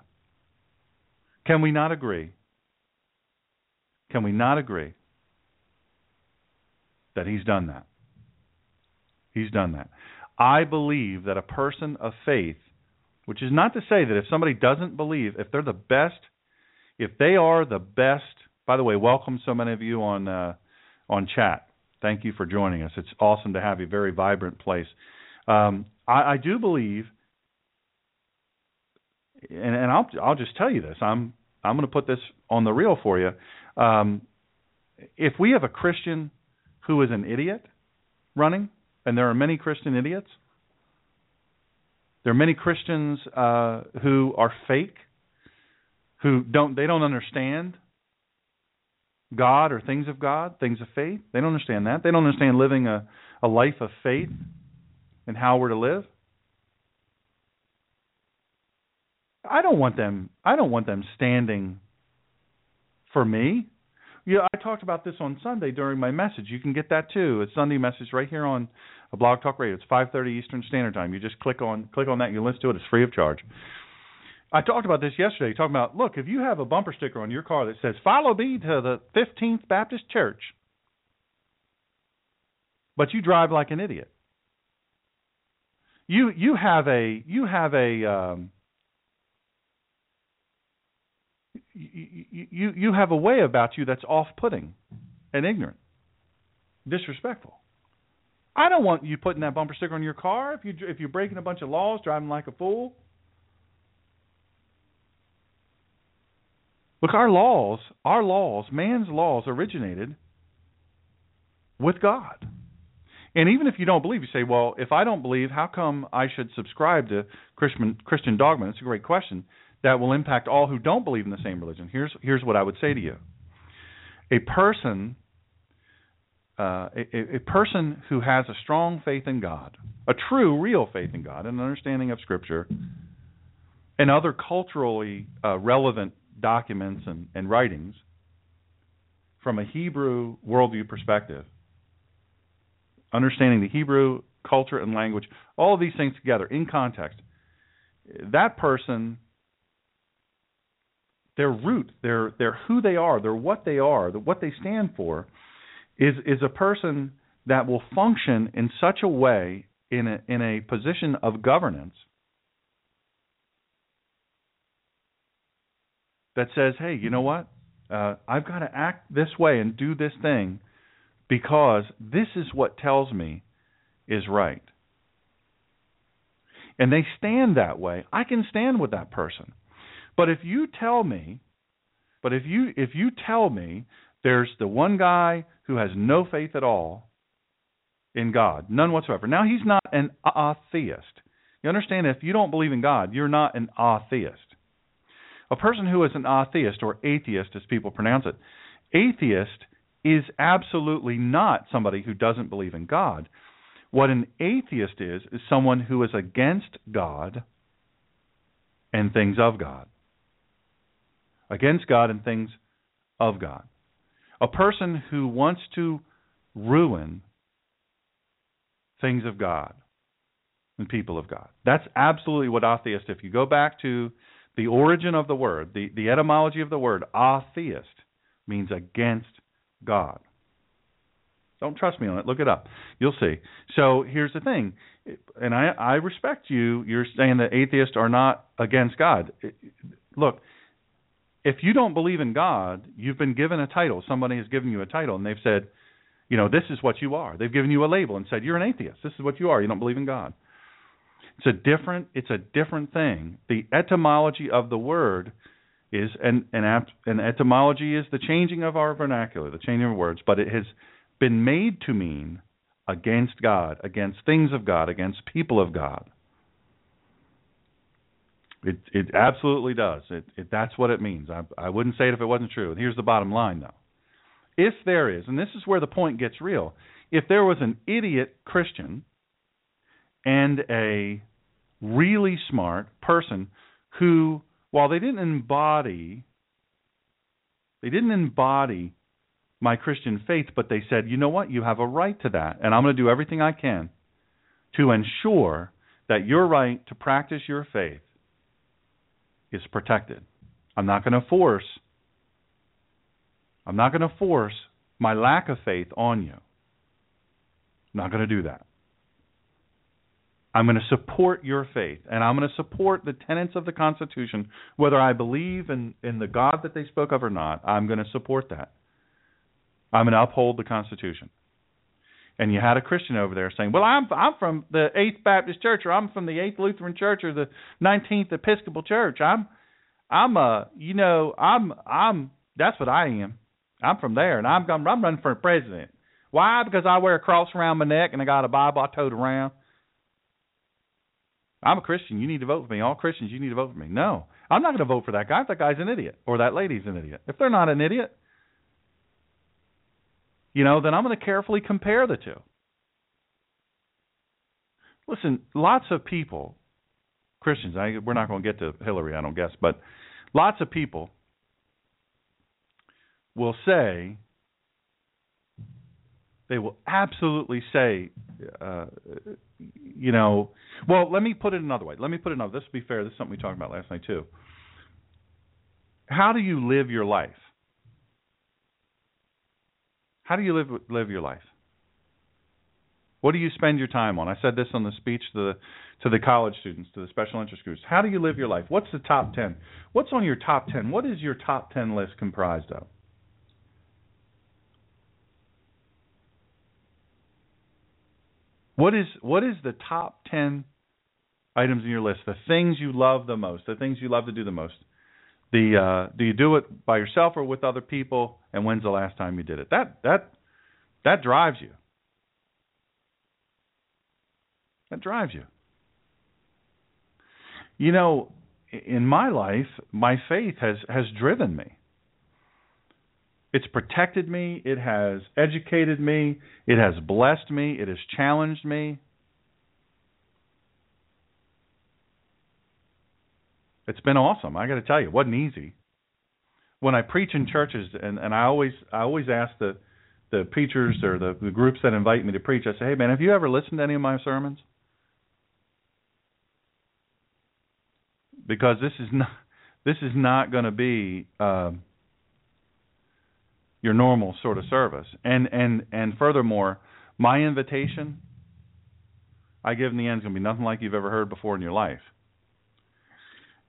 Can we not agree? Can we not agree that he's done that? He's done that. I believe that a person of faith which is not to say that if somebody doesn't believe, if they're the best, if they are the best. By the way, welcome so many of you on uh, on chat. Thank you for joining us. It's awesome to have you. Very vibrant place. Um, I, I do believe, and, and I'll I'll just tell you this. I'm I'm going to put this on the reel for you. Um, if we have a Christian who is an idiot running, and there are many Christian idiots, there are many Christians uh, who are fake, who don't they don't understand God or things of God, things of faith. They don't understand that. They don't understand living a, a life of faith and how we're to live. I don't want them I don't want them standing for me. Yeah, I talked about this on Sunday during my message. You can get that too. It's Sunday message right here on a Blog Talk Radio. It's 5:30 Eastern Standard Time. You just click on click on that and you listen to it. It's free of charge. I talked about this yesterday. Talking about look, if you have a bumper sticker on your car that says "Follow me to the 15th Baptist Church," but you drive like an idiot, you you have a you have a um, you, you you have a way about you that's off-putting and ignorant, disrespectful. I don't want you putting that bumper sticker on your car if you if you're breaking a bunch of laws, driving like a fool. Look, our laws, our laws, man's laws originated with God. And even if you don't believe, you say, well, if I don't believe, how come I should subscribe to Christian Christian dogma? It's a great question that will impact all who don't believe in the same religion. Here's here's what I would say to you. A person uh, a, a, person who has a strong faith in God, a true, real faith in God, an understanding of Scripture, and other culturally uh, relevant documents and, and writings from a Hebrew worldview perspective, understanding the Hebrew culture and language, all of these things together in context, that person, their root, their their who they are, their what they are, the, what they stand for, is is a person that will function in such a way in a in a position of governance that says, "Hey, you know what? Uh, I've got to act this way and do this thing because this is what tells me is right." And they stand that way. I can stand with that person. But if you tell me, but if you if you tell me there's the one guy who has no faith at all in God, none whatsoever. Now he's not an atheist. You understand if you don't believe in God, you're not an atheist. A person who is an atheist or atheist as people pronounce it, atheist is absolutely not somebody who doesn't believe in God. What an atheist is is someone who is against God and things of God. Against God and things of God. A person who wants to ruin things of God and people of God. That's absolutely what atheist, if you go back to the origin of the word, the, the etymology of the word, atheist means against God. Don't trust me on it. Look it up. You'll see. So here's the thing, and I, I respect you. You're saying that atheists are not against God. Look, if you don't believe in God, you've been given a title. Somebody has given you a title, and they've said, you know, this is what you are. They've given you a label and said you're an atheist. This is what you are. You don't believe in God. It's a different. It's a different thing. The etymology of the word is and an, an etymology is the changing of our vernacular, the changing of words, but it has been made to mean against God, against things of God, against people of God. It it absolutely does. It, it that's what it means. I I wouldn't say it if it wasn't true. Here's the bottom line though if there is, and this is where the point gets real, if there was an idiot Christian and a really smart person who, while they didn't embody, they didn't embody my Christian faith, but they said, you know what, you have a right to that, and I'm going to do everything I can to ensure that your right to practice your faith is protected. I'm not going to force I'm not going to force my lack of faith on you. I'm not going to do that. I'm going to support your faith, and I'm going to support the tenets of the Constitution, whether I believe in, in the God that they spoke of or not. I'm going to support that. I'm going to uphold the Constitution. And you had a Christian over there saying, "Well, I'm I'm from the Eighth Baptist Church, or I'm from the Eighth Lutheran Church, or the Nineteenth Episcopal Church. I'm I'm a you know I'm I'm that's what I am. I'm from there, and I'm I'm running for president. Why? Because I wear a cross around my neck and I got a Bible I tote around. I'm a Christian. You need to vote for me. All Christians, you need to vote for me. No, I'm not going to vote for that guy. If that guy's an idiot or that lady's an idiot. If they're not an idiot, you know, then I'm going to carefully compare the two. Listen, lots of people, Christians. I, we're not going to get to Hillary, I don't guess, but lots of people will say, they will absolutely say, uh, you know, well, let me put it another way. Let me put it another. This will be fair. This is something we talked about last night too. How do you live your life? How do you live live your life? What do you spend your time on? I said this on the speech to the to the college students, to the special interest groups. How do you live your life? What's the top 10? What's on your top 10? What is your top 10 list comprised of? What is what is the top ten items in your list? The things you love the most, the things you love to do the most. The uh, do you do it by yourself or with other people? And when's the last time you did it? That that that drives you. That drives you. You know, in my life, my faith has has driven me. It's protected me, it has educated me, it has blessed me, it has challenged me. It's been awesome. I got to tell you, it wasn't easy. When I preach in churches, and and I always I always ask the the preachers or the, the groups that invite me to preach, I say, hey man, have you ever listened to any of my sermons? Because this is not this is not going to be uh, your normal sort of service. And and and furthermore, my invitation I give in the end is going to be nothing like you've ever heard before in your life.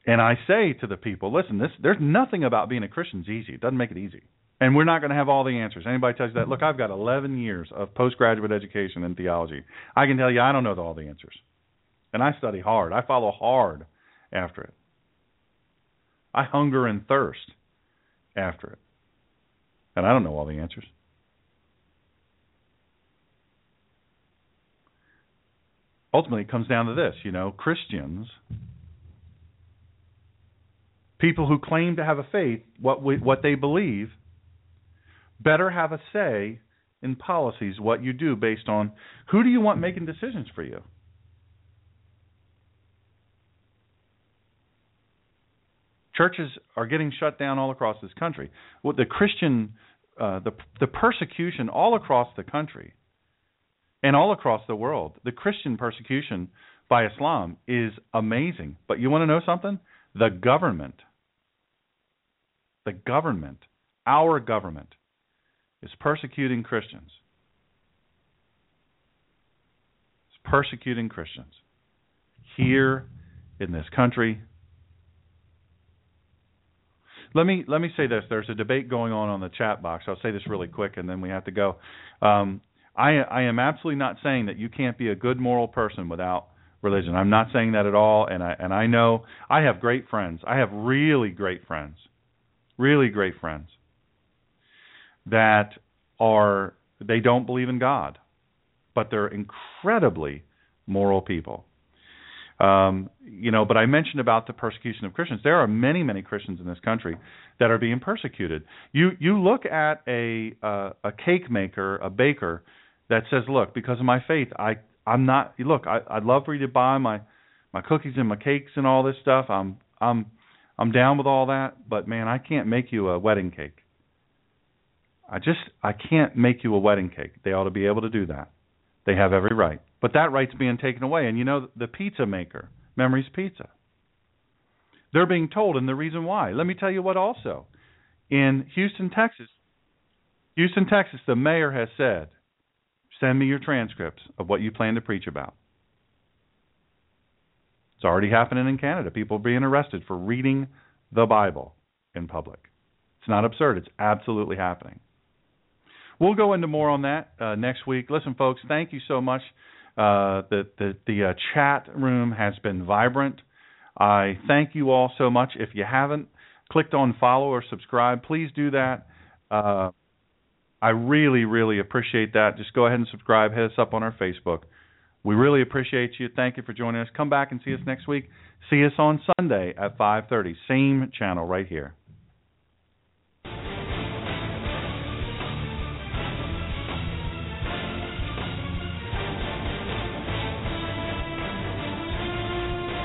And I say to the people, listen, this there's nothing about being a Christian is easy. It doesn't make it easy. And we're not going to have all the answers. Anybody tells you that, look, I've got 11 years of postgraduate education in theology. I can tell you I don't know all the answers. And I study hard. I follow hard after it. I hunger and thirst after it. And I don't know all the answers. Ultimately, it comes down to this you know, Christians, people who claim to have a faith, what, we, what they believe, better have a say in policies, what you do based on who do you want making decisions for you? Churches are getting shut down all across this country. Well, the Christian, uh, the the persecution all across the country, and all across the world, the Christian persecution by Islam is amazing. But you want to know something? The government, the government, our government, is persecuting Christians. It's persecuting Christians here in this country let me let me say this. There's a debate going on on the chat box. I'll say this really quick, and then we have to go. Um, I I am absolutely not saying that you can't be a good moral person without religion. I'm not saying that at all. And I and I know I have great friends. I have really great friends, really great friends that are they don't believe in God, but they're incredibly moral people. Um, you know, but I mentioned about the persecution of Christians. There are many, many Christians in this country that are being persecuted. You you look at a uh, a cake maker, a baker that says, "Look, because of my faith, I I'm not. Look, I, I'd love for you to buy my my cookies and my cakes and all this stuff. I'm I'm I'm down with all that, but man, I can't make you a wedding cake. I just I can't make you a wedding cake. They ought to be able to do that. They have every right. But that right's being taken away. And you know, the pizza maker, Memories Pizza, they're being told, and the reason why. Let me tell you what also. In Houston, Texas, Houston, Texas, the mayor has said, send me your transcripts of what you plan to preach about. It's already happening in Canada. People are being arrested for reading the Bible in public. It's not absurd, it's absolutely happening. We'll go into more on that uh, next week. Listen, folks, thank you so much. Uh, the the, the uh, chat room has been vibrant. I thank you all so much. If you haven't clicked on follow or subscribe, please do that. Uh, I really, really appreciate that. Just go ahead and subscribe. Hit us up on our Facebook. We really appreciate you. Thank you for joining us. Come back and see us next week. See us on Sunday at 5:30, same channel right here.